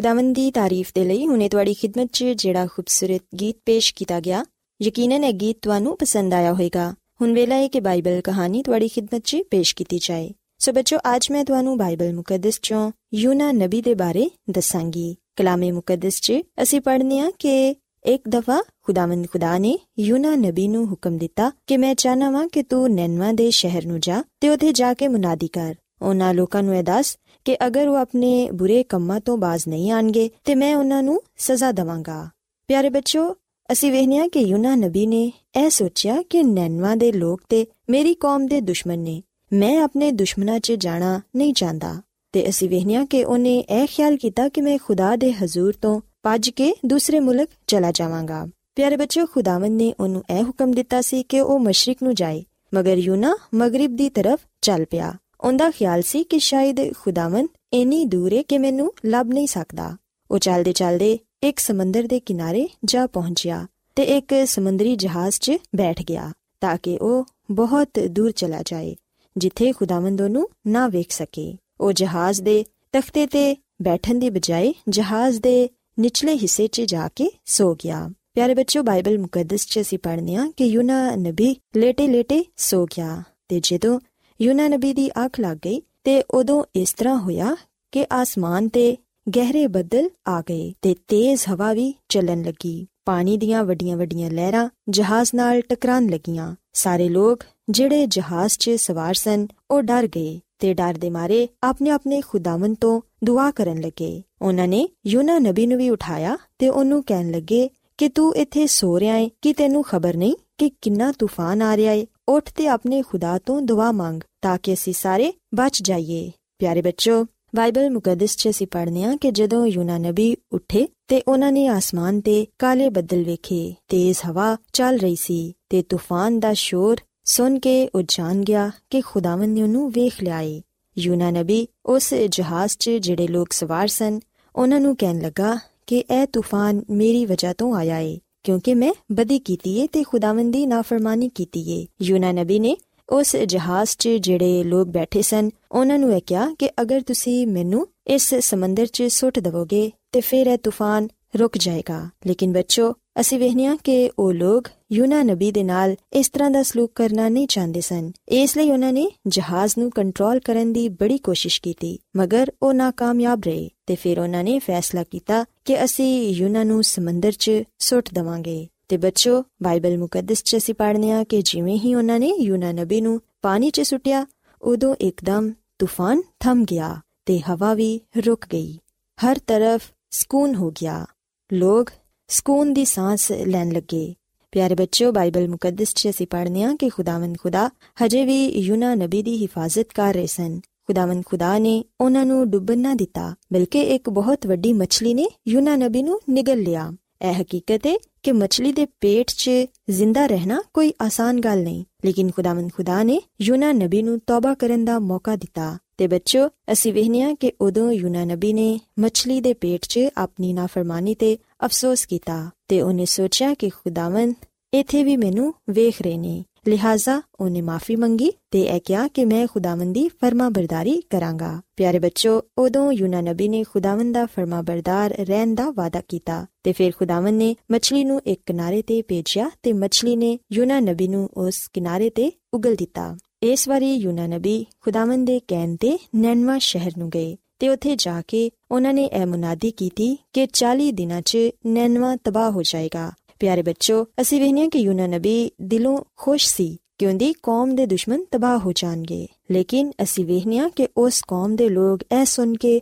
ਖੁਦਾਵੰਦ ਦੀ ਤਾਰੀਫ ਦੇ ਲਈ ਹੁਨੇ ਤੁਹਾਡੀ ਖidmat 'ਚ ਜਿਹੜਾ ਖੂਬਸੂਰਤ ਗੀਤ ਪੇਸ਼ ਕੀਤਾ ਗਿਆ, ਯਕੀਨਨ ਇਹ ਗੀਤ ਤੁਹਾਨੂੰ ਪਸੰਦ ਆਇਆ ਹੋਵੇਗਾ। ਹੁਣ ਵੇਲਾ ਹੈ ਕਿ ਬਾਈਬਲ ਕਹਾਣੀ ਤੁਹਾਡੀ ਖidmat 'ਚ ਪੇਸ਼ ਕੀਤੀ ਜਾਏ। ਸੋ ਬੱਚੋ, ਅੱਜ ਮੈਂ ਤੁਹਾਨੂੰ ਬਾਈਬਲ ਮੁਕੱਦਸ 'ਚੋਂ ਯੂਨਾ ਨਬੀ ਦੇ ਬਾਰੇ ਦੱਸਾਂਗੀ। ਕਲਾਮੇ ਮੁਕੱਦਸ 'ਚ ਅਸੀਂ ਪੜ੍ਹਨੇ ਆ ਕਿ ਇੱਕ ਦਫਾ ਖੁਦਾਵੰਦ ਖੁਦਾ ਨੇ ਯੂਨਾ ਨਬੀ ਨੂੰ ਹੁਕਮ ਦਿੱਤਾ ਕਿ ਮੈਂ ਚਾਹਨਾ ਵਾਂ ਕਿ ਤੂੰ ਨੈਨਵਾ ਦੇ ਸ਼ਹਿਰ ਨੂੰ ਜਾ ਤੇ ਉੱਥੇ ਜਾ ਕੇ ਮੁਨਾਦੀ ਕਰ। ਉਹਨਾਂ ਲੋਕਾਂ ਨੂੰ ਇਹ ਦੱਸ ਕਿ ਅਗਰ ਉਹ ਆਪਣੇ ਬੁਰੇ ਕੰਮਾਂ ਤੋਂ ਬਾਜ਼ ਨਹੀਂ ਆਣਗੇ, ਤੇ ਮੈਂ ਉਹਨਾਂ ਨੂੰ ਸਜ਼ਾ ਦਵਾਂਗਾ। ਪਿਆਰੇ ਬੱਚੋ ਅਸੀਂ ਵੇਖਿਆ ਕਿ ਯੂਨਾ ਨਬੀ ਨੇ ਇਹ ਸੋਚਿਆ ਕਿ ਨੈਨਵਾ ਦੇ ਲੋਕ ਤੇ ਮੇਰੀ ਕੌਮ ਦੇ ਦੁਸ਼ਮਣ ਨੇ। ਮੈਂ ਆਪਣੇ ਦੁਸ਼ਮਣਾਂ 'ਚ ਜਾਣਾ ਨਹੀਂ ਚਾਹੁੰਦਾ। ਤੇ ਅਸੀਂ ਵੇਖਿਆ ਕਿ ਉਹਨੇ ਇਹ ਖਿਆਲ ਕੀਤਾ ਕਿ ਮੈਂ ਖੁਦਾ ਦੇ ਹਜ਼ੂਰ ਤੋਂ ਭੱਜ ਕੇ ਦੂਸਰੇ ਮੁਲਕ ਚਲਾ ਜਾਵਾਂਗਾ। ਪਿਆਰੇ ਬੱਚਿਓ, ਖੁਦਾਵੰਦ ਨੇ ਉਹਨੂੰ ਇਹ ਹੁਕਮ ਦਿੱਤਾ ਸੀ ਕਿ ਉਹ ਮਸ਼ਰਕ ਨੂੰ ਜਾਏ, ਮਗਰ ਯੂਨਾ ਮਗਰਿਬ ਦੀ ਤਰਫ ਚੱਲ ਪਿਆ। ਉਹਦਾ ਖਿਆਲ ਸੀ ਕਿ ਸ਼ਾਇਦ ਖੁਦਾਵੰਦ ਇੰਨੀ ਦੂਰ ਹੈ ਕਿ ਮੈਨੂੰ ਲੱਭ ਨਹੀਂ ਸਕਦਾ। ਉਹ ਚੱਲਦੇ ਚੱਲਦੇ ਇੱਕ ਸਮੁੰਦਰ ਦੇ ਕਿਨਾਰੇ ਜਾ ਪਹੁੰਚਿਆ ਤੇ ਇੱਕ ਸਮੁੰਦਰੀ ਜਹਾਜ਼ 'ਚ ਬੈਠ ਗਿਆ ਤਾਂ ਕਿ ਉਹ ਬਹੁਤ ਦੂਰ ਚਲਾ ਜਾਏ, ਜਿੱਥੇ ਖੁਦਾਵੰਦ ਉਹਨੂੰ ਨਾ ਵੇਖ ਸਕੇ। ਉਹ ਜਹਾਜ਼ ਦੇ ਤਖਤੇ ਤੇ ਬੈਠਣ ਦੀ ਬਜਾਏ ਜਹਾਜ਼ ਦੇ ਨਿਚਲੇ ਹਿੱਸੇ 'ਚ ਜਾ ਕੇ ਸੋ ਗਿਆ। ਪਿਆਰੇ ਬੱਚਿਓ, ਬਾਈਬਲ ਮੁਕੱਦਸ 'ਚ ਅਸੀਂ ਪੜ੍ਹਨੇ ਆ ਕਿ ਯੂਨਾ ਨਬੀ ਲੇਟੇ-ਲੇਟੇ ਸੋ ਗਿਆ ਤੇ ਜਦੋਂ ਯੂਨਾ ਨਬੀ ਦੀ ਅੱਖ ਲੱਗ ਗਈ ਤੇ ਉਦੋਂ ਇਸ ਤਰ੍ਹਾਂ ਹੋਇਆ ਕਿ ਆਸਮਾਨ ਤੇ ਗਹਿਰੇ ਬੱਦਲ ਆ ਗਏ ਤੇ ਤੇਜ਼ ਹਵਾ ਵੀ ਚੱਲਣ ਲੱਗੀ। ਪਾਣੀ ਦੀਆਂ ਵੱਡੀਆਂ-ਵੱਡੀਆਂ ਲਹਿਰਾਂ ਜਹਾਜ਼ ਨਾਲ ਟਕਰਾਉਣ ਲੱਗੀਆਂ। ਸਾਰੇ ਲੋਕ ਜਿਹੜੇ ਜਹਾਜ਼ 'ਚ ਸਵਾਰ ਸਨ, ਉਹ ਡਰ ਗਏ ਤੇ ਡਰ ਦੇ ਮਾਰੇ ਆਪਣੇ ਆਪਣੇ ਖੁਦਾਵੰ ਤੋਂ ਦੁਆ ਕਰਨ ਲੱਗੇ। ਉਹਨਾਂ ਨੇ ਯੂਨਾ ਨਬੀ ਨੂੰ ਵੀ ਉਠਾਇਆ ਤੇ ਉਹਨੂੰ ਕਹਿਣ ਲੱਗੇ ਕਿ ਤੂੰ ਇੱਥੇ ਸੋ ਰਿਹਾ ਏ, ਕਿ ਤੈਨੂੰ ਖਬਰ ਨਹੀਂ ਕਿ ਕਿੰਨਾ ਤੂਫਾਨ ਆ ਰਿਹਾ ਏ? ਉੱਠ ਤੇ ਆਪਣੇ ਖੁਦਾ ਤੋਂ ਦੁਆ ਮੰਗ ਤਾਂ ਕਿ ਅਸੀਂ ਸਾਰੇ ਬਚ ਜਾਈਏ। ਪਿਆਰੇ ਬੱਚੋ ਬਾਈਬਲ ਮੁਕੱਦਸ 'ਚ ਅਸੀਂ ਪੜ੍ਹਨੇ ਆ ਕਿ ਜਦੋਂ ਯੂਨਾ ਨਬੀ ਉੱਠੇ ਤੇ ਉਹਨਾਂ ਨੇ ਆਸਮਾਨ ਤੇ ਕਾਲੇ ਬੱਦਲ ਵੇਖੇ ਤੇਜ਼ ਹਵਾ ਚੱਲ ਰਹੀ ਸੀ ਤੇ ਤੂਫਾਨ ਦਾ ਸ਼ੋਰ ਸੁਣ ਕੇ ਉਹ ਜਾਣ ਗਿਆ ਕਿ ਖੁਦਾਵੰਦ ਨੇ ਉਹਨੂੰ ਵੇਖ ਲਿਆ ਏ। ਯੂਨਾ ਨਬੀ ਉਸ ਜਹਾਜ਼ 'ਚ ਜਿਹੜੇ ਲੋਕ ਸਵਾਰ ਸਨ, ਉਹਨਾਂ ਨੂੰ ਕਹਿਣ ਲੱਗਾ ਕਿ ਇਹ ਤੂਫਾਨ ਮੇਰੀ ਵਜ੍ਹਾ ਤੋਂ ਆਇਆ ਏ। ਕਿਉਂਕਿ ਮੈਂ ਬਦੀ ਕੀਤੀ ਏ ਤੇ ਖੁਦਾਵੰਦ ਦੀ ਨਾਫਰਮਾਨੀ ਕੀਤੀ ਏ ਯੂਨਾ ਨਬੀ ਨੇ ਉਸ ਜਹਾਜ਼ 'ਚ ਜਿਹੜੇ ਲੋਕ ਬੈਠੇ ਸਨ ਉਹਨਾਂ ਨੂੰ ਇਹ ਕਿਹਾ ਕਿ ਅਗਰ ਤੁਸੀਂ ਮੈਨੂੰ ਇਸ ਸਮੁੰਦਰ 'ਚ ਸੁੱਟ ਦਵੋਗੇ ਤੇ ਫਿਰ ਇਹ ਤੂਫਾਨ ਰੁਕ ਜਾਏਗਾ। ਲੇਕਿਨ ਬੱਚੋ, ਅਸੀਂ ਵੇਖਿਆ ਕਿ ਉਹ ਲੋਕ ਯੂਨਾ ਨਬੀ ਦੇ ਨਾਲ ਇਸ ਤਰ੍ਹਾਂ ਦਾ ਸਲੂਕ ਕਰਨਾ ਨਹੀਂ ਚਾਹੁੰਦੇ ਸਨ। ਇਸ ਲਈ ਉਹਨਾਂ ਨੇ ਜਹਾਜ਼ ਨੂੰ ਕੰਟਰੋਲ ਕਰਨ ਦੀ ਬੜੀ ਕੋਸ਼ਿਸ਼ ਕੀਤੀ, ਮਗਰ ਉਹ ناکਾਮਯਾਬ ਰਹੇ ਤੇ ਫਿਰ ਉਹਨਾਂ ਨੇ ਫੈਸਲਾ ਕੀਤਾ ਕਿ ਅਸੀਂ ਯੂਨਾ ਨੂੰ ਸਮੁੰਦਰ 'ਚ ਸੁੱਟ ਦਵਾਂਗੇ। ਤੇ ਬੱਚੋ, ਬਾਈਬਲ ਮੁਕੱਦਸ 'ਚ ਅਸੀਂ ਪੜ੍ਹਨੇ ਆ ਕਿ ਜਿਵੇਂ ਹੀ ਉਹਨਾਂ ਨੇ ਯੂਨਾ ਨਬੀ ਨੂੰ ਪਾਣੀ 'ਚ ਸੁੱਟਿਆ, ਉਦੋਂ ਇੱਕਦਮ ਤੂਫਾਨ ਥਮ ਗਿਆ ਤੇ ਹਵਾ ਵੀ ਰੁਕ ਗਈ। ਹਰ ਤਰਫ ਸਕੂਨ ਹੋ ਗਿਆ। ਲੋਕ ਸਕੂਨ ਦੀ ਸਾਹ ਲੈਣ ਲੱਗੇ। ਪਿਆਰੇ ਬੱਚਿਓ, ਬਾਈਬਲ ਮੁਕੱਦਸ 'ਚ ਅਸੀਂ ਪੜ੍ਹਨੇ ਆ ਕਿ ਖੁਦਾਵੰਦ ਖੁਦਾ ਹਜੇ ਵੀ ਯੂਨਾ ਨਬੀ ਦੀ ਹਿਫਾਜ਼ਤ ਕਰ ਰਹੇ ਸਨ। ਖੁਦਾਵੰਦ ਖੁਦਾ ਨੇ ਉਹਨਾਂ ਨੂੰ ਡੁੱਬਣ ਨਾ ਦਿੱਤਾ, ਬਲਕਿ ਇੱਕ ਬਹੁਤ ਵੱਡੀ ਮੱਛਲੀ ਨੇ ਯੂਨਾ ਨਬੀ ਨੂੰ ਨਿਗਲ ਲਿਆ। ਇਹ ਹਕੀਕਤ ਹੈ ਕਿ ਮੱਛਲੀ ਦੇ ਪੇਟ 'ਚ ਜ਼ਿੰਦਾ ਰਹਿਣਾ ਕੋਈ ਆਸਾਨ ਗੱਲ ਨਹੀਂ। ਲੇਕਿਨ ਖੁਦਾਵੰਦ ਖੁਦਾ ਨੇ ਯੂਨਾ ਨਬੀ ਨੂੰ ਤੌਬਾ ਕਰਨ ਦਾ ਮੌਕਾ ਦਿੱਤਾ। ਤੇ ਬੱਚੋ ਅਸੀਂ ਵਹਿਨੀਆਂ ਕਿ ਉਦੋਂ ਯੂਨਾ ਨਬੀ ਨੇ ਮੱਛਲੀ ਦੇ ਪੇਟ 'ਚ ਆਪਣੀ ਨਾਫਰਮਾਨੀ ਤੇ ਅਫਸੋਸ ਕੀਤਾ ਤੇ ਉਹਨੇ ਸੋਚਿਆ ਕਿ ਖੁਦਾਵੰਦ ਇੱਥੇ ਵੀ ਮੈਨੂੰ ਵੇਖ ਰਹੇ ਨੇ। ਲਿਹਾਜ਼ਾ ਉਹਨੇ ਮਾਫੀ ਮੰਗੀ ਤੇ ਇਹ ਕਿਹਾ ਕਿ ਮੈਂ ਖੁਦਾਵੰਦ ਦੀ ਫਰਮਾਬਰਦਾਰੀ ਕਰਾਂਗਾ। ਪਿਆਰੇ ਬੱਚੋ, ਉਦੋਂ ਯੂਨਾ ਨਬੀ ਨੇ ਖੁਦਾਵੰਦ ਦਾ ਫਰਮਾਬਰਦਾਰ ਰਹਿਣ ਦਾ ਵਾਅਦਾ ਕੀਤਾ ਤੇ ਫਿਰ ਖੁਦਾਵੰਦ ਨੇ ਮੱਛਲੀ ਨੂੰ ਇੱਕ ਕਿਨਾਰੇ ਤੇ ਭੇਜਿਆ ਤੇ ਮੱਛਲੀ ਨੇ ਯੂਨਾ ਨਬੀ ਨੂੰ ਉਸ ਕਿਨਾਰੇ ਤੇ ਉਗਲ ਦਿੱਤਾ। ਇਸ ਵਾਰੀ ਯੂਨਾ ਨਬੀ ਖੁਦਾਵੰਦ ਦੇ ਕਹਿਣ ਤੇ ਨੈਨਵਾ ਸ਼ਹਿਰ ਨੂੰ ਗਏ ਤੇ ਉੱਥੇ ਜਾ ਕੇ ਉਹਨਾਂ ਨੇ ਇਹ ਮੁਨਾਦੀ ਕੀਤੀ ਕਿ 40 ਦਿਨਾਂ 'ਚ ਨੈਨਵਾ ਤਬਾਹ ਹੋ ਜਾਏਗਾ। ਪਿਆਰੇ ਬੱਚੋ, ਅਸੀਂ ਵੇਖਨੇ ਕਿ ਯੂਨਾ ਨਬੀ ਦਿਲੋਂ ਖੁਸ਼ ਸੀ ਕਿ ਉਹਦੀ ਕੌਮ ਦੇ ਦੁਸ਼ਮਣ ਤਬਾਹ ਹੋ ਜਾਣਗੇ। ਲੇਕਿਨ ਅਸੀਂ ਵੇਖਨੇ ਕਿ ਉਸ ਕੌਮ ਦੇ ਲੋਕ ਇਹ ਸੁਣ ਕੇ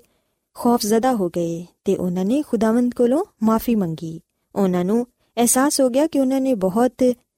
ਖੌਫਜ਼ਦਾ ਹੋ ਗਏ ਤੇ ਉਹਨਾਂ ਨੇ ਖੁਦਾਵੰਦ ਕੋਲੋਂ ਮਾਫੀ ਮੰਗੀ। ਉਹਨਾਂ ਨੂੰ ਅਹਿਸਾਸ ਹੋ ਗਿਆ ਕਿ ਉਹਨਾਂ ਨੇ ਬਹੁਤ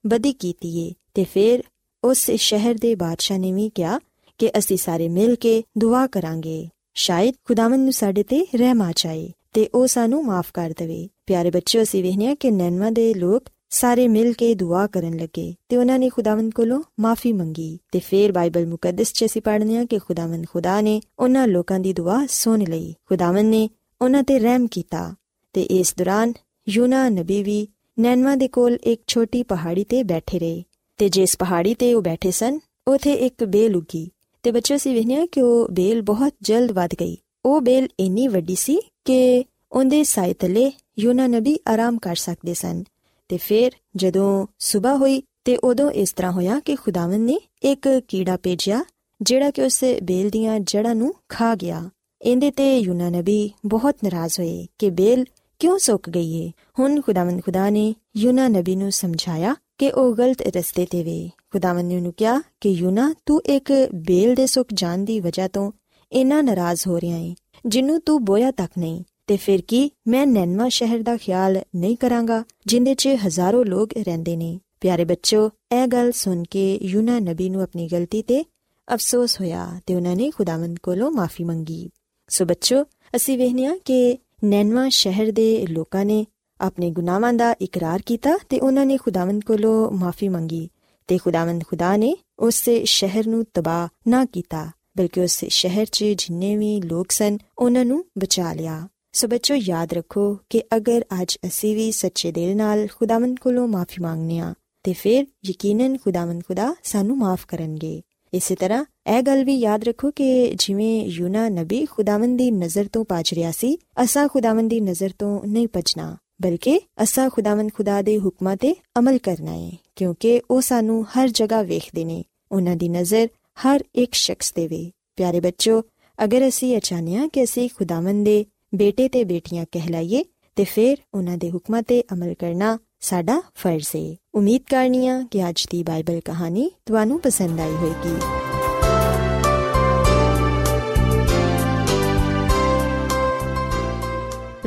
ਬਦੀ ਕੀਤੀ ਏ ਤੇ ਫਿਰ ਉਸ ਸ਼ਹਿਰ ਦੇ ਬਾਦਸ਼ਾਹ ਨੇ ਵੀ ਕਿਹਾ ਕਿ ਅਸੀਂ ਸਾਰੇ ਮਿਲ ਕੇ ਦੁਆ ਕਰਾਂਗੇ। ਸ਼ਾਇਦ ਖੁਦਾਵੰਦ ਨੂੰ ਸਾਡੇ ਤੇ ਰਹਿਮ ਆ ਜਾਏ ਤੇ ਉਹ ਸਾਨੂੰ ਮਾਫ ਕਰ ਦੇਵੇ। ਪਿਆਰੇ ਬੱਚਿਓ, ਅਸੀਂ ਵੇਖਿਆ ਕਿ ਨੈਨਵਾ ਦੇ ਲੋਕ ਸਾਰੇ ਮਿਲ ਕੇ ਦੁਆ ਕਰਨ ਲੱਗੇ ਤੇ ਉਹਨਾਂ ਨੇ ਖੁਦਾਵੰਦ ਕੋਲੋਂ ਮਾਫੀ ਮੰਗੀ ਤੇ ਫਿਰ ਬਾਈਬਲ ਮੁਕੱਦਸ 'ਚ ਅਸੀਂ ਪੜ੍ਹਨੇ ਆ ਕਿ ਖੁਦਾਵੰਦ ਖੁਦਾ ਨੇ ਉਹਨਾਂ ਲੋਕਾਂ ਦੀ ਦੁਆ ਸੁਣ ਲਈ। ਖੁਦਾਵੰਦ ਨੇ ਉਹਨਾਂ ਤੇ ਰਹਿਮ ਕੀਤਾ ਤੇ ਇਸ ਦੌਰਾਨ ਯੂਨਾ ਨਬੀ ਵੀ ਨੈਨਵਾ ਦੇ ਕੋਲ ਇੱਕ ਛੋਟੀ ਪਹਾੜੀ ਤੇ ਬੈਠੇ ਰਹੇ ਤੇ ਜਿਸ ਪਹਾੜੀ ਤੇ ਉਹ ਬੈਠੇ ਸਨ, ਉਥੇ ਇੱਕ ਬੇਲ ਉਗੀ ਤੇ ਬੱਚੇ ਸੀ ਵੇਖਿਆ ਕਿ ਉਹ ਬੇਲ ਬਹੁਤ ਜਲਦ ਵਧ ਗਈ। ਉਹ ਬੇਲ ਇੰਨੀ ਵੱਡੀ ਸੀ ਕਿ ਉਹਦੇ ਸਾਇ ਤਲੇ ਯੂਨਾ ਨਬੀ ਆਰਾਮ ਕਰ ਸਕਦੇ ਸਨ ਤੇ ਫਿਰ ਜਦੋਂ ਸਵੇਰ ਹੋਈ ਤੇ ਉਦੋਂ ਇਸ ਤਰ੍ਹਾਂ ਹੋਇਆ ਕਿ ਖੁਦਾਵੰਦ ਨੇ ਇੱਕ ਕੀੜਾ ਭੇਜਿਆ, ਜਿਹੜਾ ਕਿ ਉਸ ਬੇਲ ਦੀਆਂ ਜੜਾਂ ਨੂੰ ਖਾ ਗਿਆ। ਇਹਦੇ ਤੇ ਯੂਨਾ ਨਬੀ ਬਹੁਤ ਨਾਰਾਜ਼ ਹੋਏ ਕਿ ਬੇਲ ਕਿਉਂ ਸੁੱਕ ਗਈ ਏ? ਹੁਣ ਖੁਦਾਵੰਦ ਖੁਦਾ ਨੇ ਯੂਨਾ ਨਬੀ ਨੂੰ ਸਮਝਾਇਆ ਕਿ ਉਹ ਗਲਤ ਰਸਤੇ ਤੇ ਵੇ। ਖੁਦਾਵੰਦ ਨੇ ਉਹਨੂੰ ਕਿਹਾ ਕਿ ਯੂਨਾ, ਤੂੰ ਇੱਕ ਬੇਲ ਦੇ ਸੁੱਕ ਜਾਣ ਦੀ ਵਜ੍ਹਾ ਤੋਂ ਇੰਨਾ ਨਾਰਾਜ਼ ਹੋ ਰਿਹਾ ਏ, ਜਿੰਨੂੰ ਤੂੰ ਬੋਇਆ ਤੱਕ ਨਹੀਂ। ਤੇ ਫਿਰ ਕੀ ਮੈਂ ਨੈਨਵਾ ਸ਼ਹਿਰ ਦਾ ਖਿਆਲ ਨਹੀਂ ਕਰਾਂਗਾ, ਜਿੰਦੇ 'ਚ ਹਜ਼ਾਰਾਂ ਲੋਕ ਰਹਿੰਦੇ ਨੇ। ਪਿਆਰੇ ਬੱਚੋ ਇਹ ਗੱਲ ਸੁਣ ਕੇ ਯੂਨਾ ਨਬੀ ਨੂੰ ਆਪਣੀ ਗਲਤੀ ਤੇ ਅਫਸੋਸ ਹੋਇਆ ਤੇ ਉਹਨਾਂ ਨੇ ਖੁਦਾਵੰਦ ਕੋਲੋਂ ਮਾਫੀ ਮੰਗੀ। ਸੋ ਬੱਚੋ ਅਸੀਂ ਵੇਖਿਆ ਕਿ ਨੈਨਵਾ ਸ਼ਹਿਰ ਦੇ ਲੋਕਾਂ ਨੇ ਆਪਣੇ ਗੁਨਾਹਾਂ ਦਾ ਇਕਰਾਰ ਕੀਤਾ ਤੇ ਉਹਨਾਂ ਨੇ ਖੁਦਾਵੰਦ ਕੋਲੋਂ ਮਾਫੀ ਮੰਗੀ ਤੇ ਖੁਦਾਵੰਦ ਖੁਦਾ ਨੇ ਉਸ ਸ਼ਹਿਰ ਨੂੰ ਤਬਾਹ ਨਾ ਕੀਤਾ, ਬਲਕਿ ਉਸ ਸ਼ਹਿਰ 'ਚ ਜਿੰਨੇ ਵੀ ਲੋਕ ਸਨ, ਉਹਨਾਂ ਨੂੰ ਬਚਾ ਲਿਆ। ਸੋ ਬੱਚੋ, ਯਾਦ ਰੱਖੋ ਕਿ ਅਗਰ ਅੱਜ ਅਸੀਂ ਵੀ ਸੱਚੇ ਦਿਲ ਨਾਲ ਖੁਦਾਵੰਦ ਕੋਲੋਂ ਮਾਫੀ ਮੰਗਨੇ ਆ ਤੇ ਫਿਰ ਯਕੀਨਨ ਖੁਦਾਵੰਦ ਖੁਦਾ ਸਾਨੂੰ ਮਾਫ ਕਰਨਗੇ। ਇਸੇ ਤਰ੍ਹਾਂ ਇਹ ਗੱਲ ਵੀ ਯਾਦ ਰੱਖੋ ਕਿ ਜਿਵੇਂ ਯੂਨਾ ਨਬੀ ਖੁਦਾਵੰਦ ਦੀ ਨਜ਼ਰ ਤੋਂ ਪਾਜ ਰਿਹਾ ਸੀ, ਅਸਾਂ ਖੁਦਾਵੰਦ ਦੀ ਨਜ਼ਰ ਤੋਂ ਨਹੀਂ ਪਛਣਾ ਬਲਕਿ ਅਸਾਂ ਖੁਦਾਵੰਦ ਖੁਦਾ ਦੇ ਹੁਕਮਾਂ ਤੇ ਅਮਲ ਕਰਨਾ ਹੈ ਕਿਉਂਕਿ ਉਹ ਸਾਨੂੰ ਹਰ ਜਗ੍ਹਾ ਵੇਖਦੇ ਨੇ, ਉਹਨਾਂ ਦੀ ਨਜ਼ਰ ਹਰ ਇੱਕ ਸ਼ਖਸ ਤੇ ਵੇ। ਪਿਆਰੇ ਬੱਚੋ, ਅਗਰ ਅਸੀਂ ਅਚਾਨਿਆ ਕਿ ਅਸੀਂ ਖੁਦਾਵੰਦ ਦੇ ਬੇਟੇ ਤੇ ਬੇਟੀਆਂ ਕਹਿਲਾਈਏ ਤੇ ਫਿਰ ਉਹਨਾਂ ਦੇ ਹੁਕਮਾਂ ਤੇ ਅਮਲ ਕਰਨਾ ਸਾਡਾ ਫਰਜ਼ ਹੈ ਉਮੀਦ ਕਰਨੀਆ ਕਿ ਅੱਜ ਦੀ ਬਾਈਬਲ ਕਹਾਣੀ ਤੁਹਾਨੂੰ ਪਸੰਦ ਆਈ ਹੋਵੇਗੀ।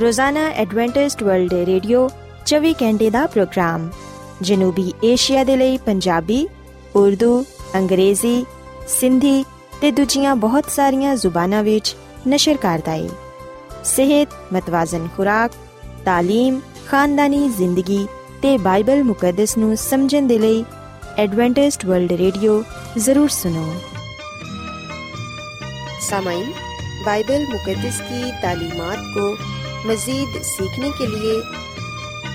ਰੋਜ਼ਾਨਾ ਐਡਵੈਂਟਿਸਟ ਵਰਲਡ ਰੇਡੀਓ 24 ਘੰਟੇ ਦਾ ਪ੍ਰੋਗਰਾਮ, ਜਨੂਬੀ ਏਸ਼ੀਆ ਦੇ ਲਈ ਪੰਜਾਬੀ, ਉਰਦੂ, ਅੰਗਰੇਜ਼ੀ, ਸਿੰਧੀ ਤੇ ਦੂਜੀਆਂ ਬਹੁਤ ਸਾਰੀਆਂ ਜ਼ੁਬਾਨਾਂ ਵਿੱਚ ਨਸ਼ਰ ਕਰਦਾ ਹੈ सेहत, मतवाजन खुराक, तालीम ਖਾਨਦਾਨੀ ਜ਼ਿੰਦਗੀ ਤੇ ਬਾਈਬਲ ਮੁਕੱਦਸ ਨੂੰ ਸਮਝਣ ਦੇ ਲਈ ਐਡਵੈਂਟਿਸਟ ਵਰਲਡ ਰੇਡੀਓ ਜ਼ਰੂਰ ਸੁਨੋ ਸਾਮਾਈਨ ਬਾਈਬल मुकदस की तालीमत को मज़ीद सीखने के लिए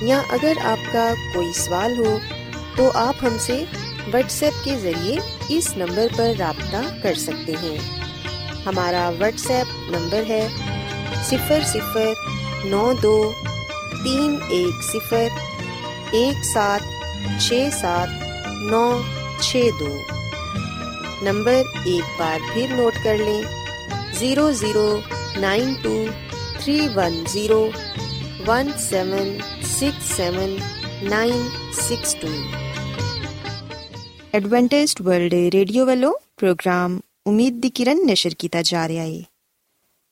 या अगर आपका कोई सवाल हो तो आप हमसे व्हाट्सएप के ज़रिए इस नंबर पर रबता कर सकते हैं। हमारा व्हाट्सएप नंबर है सिफर सिफर नौ दो तीन एक सिफर एक सात छ सात नौ छः दो। नंबर एक बार फिर नोट कर लें। Zero zero nine two three one zero one seven six seven nine six two. Adventist World Radio वालों, प्रोग्राम उम्मीद की किरण नशर किया जा रहा है।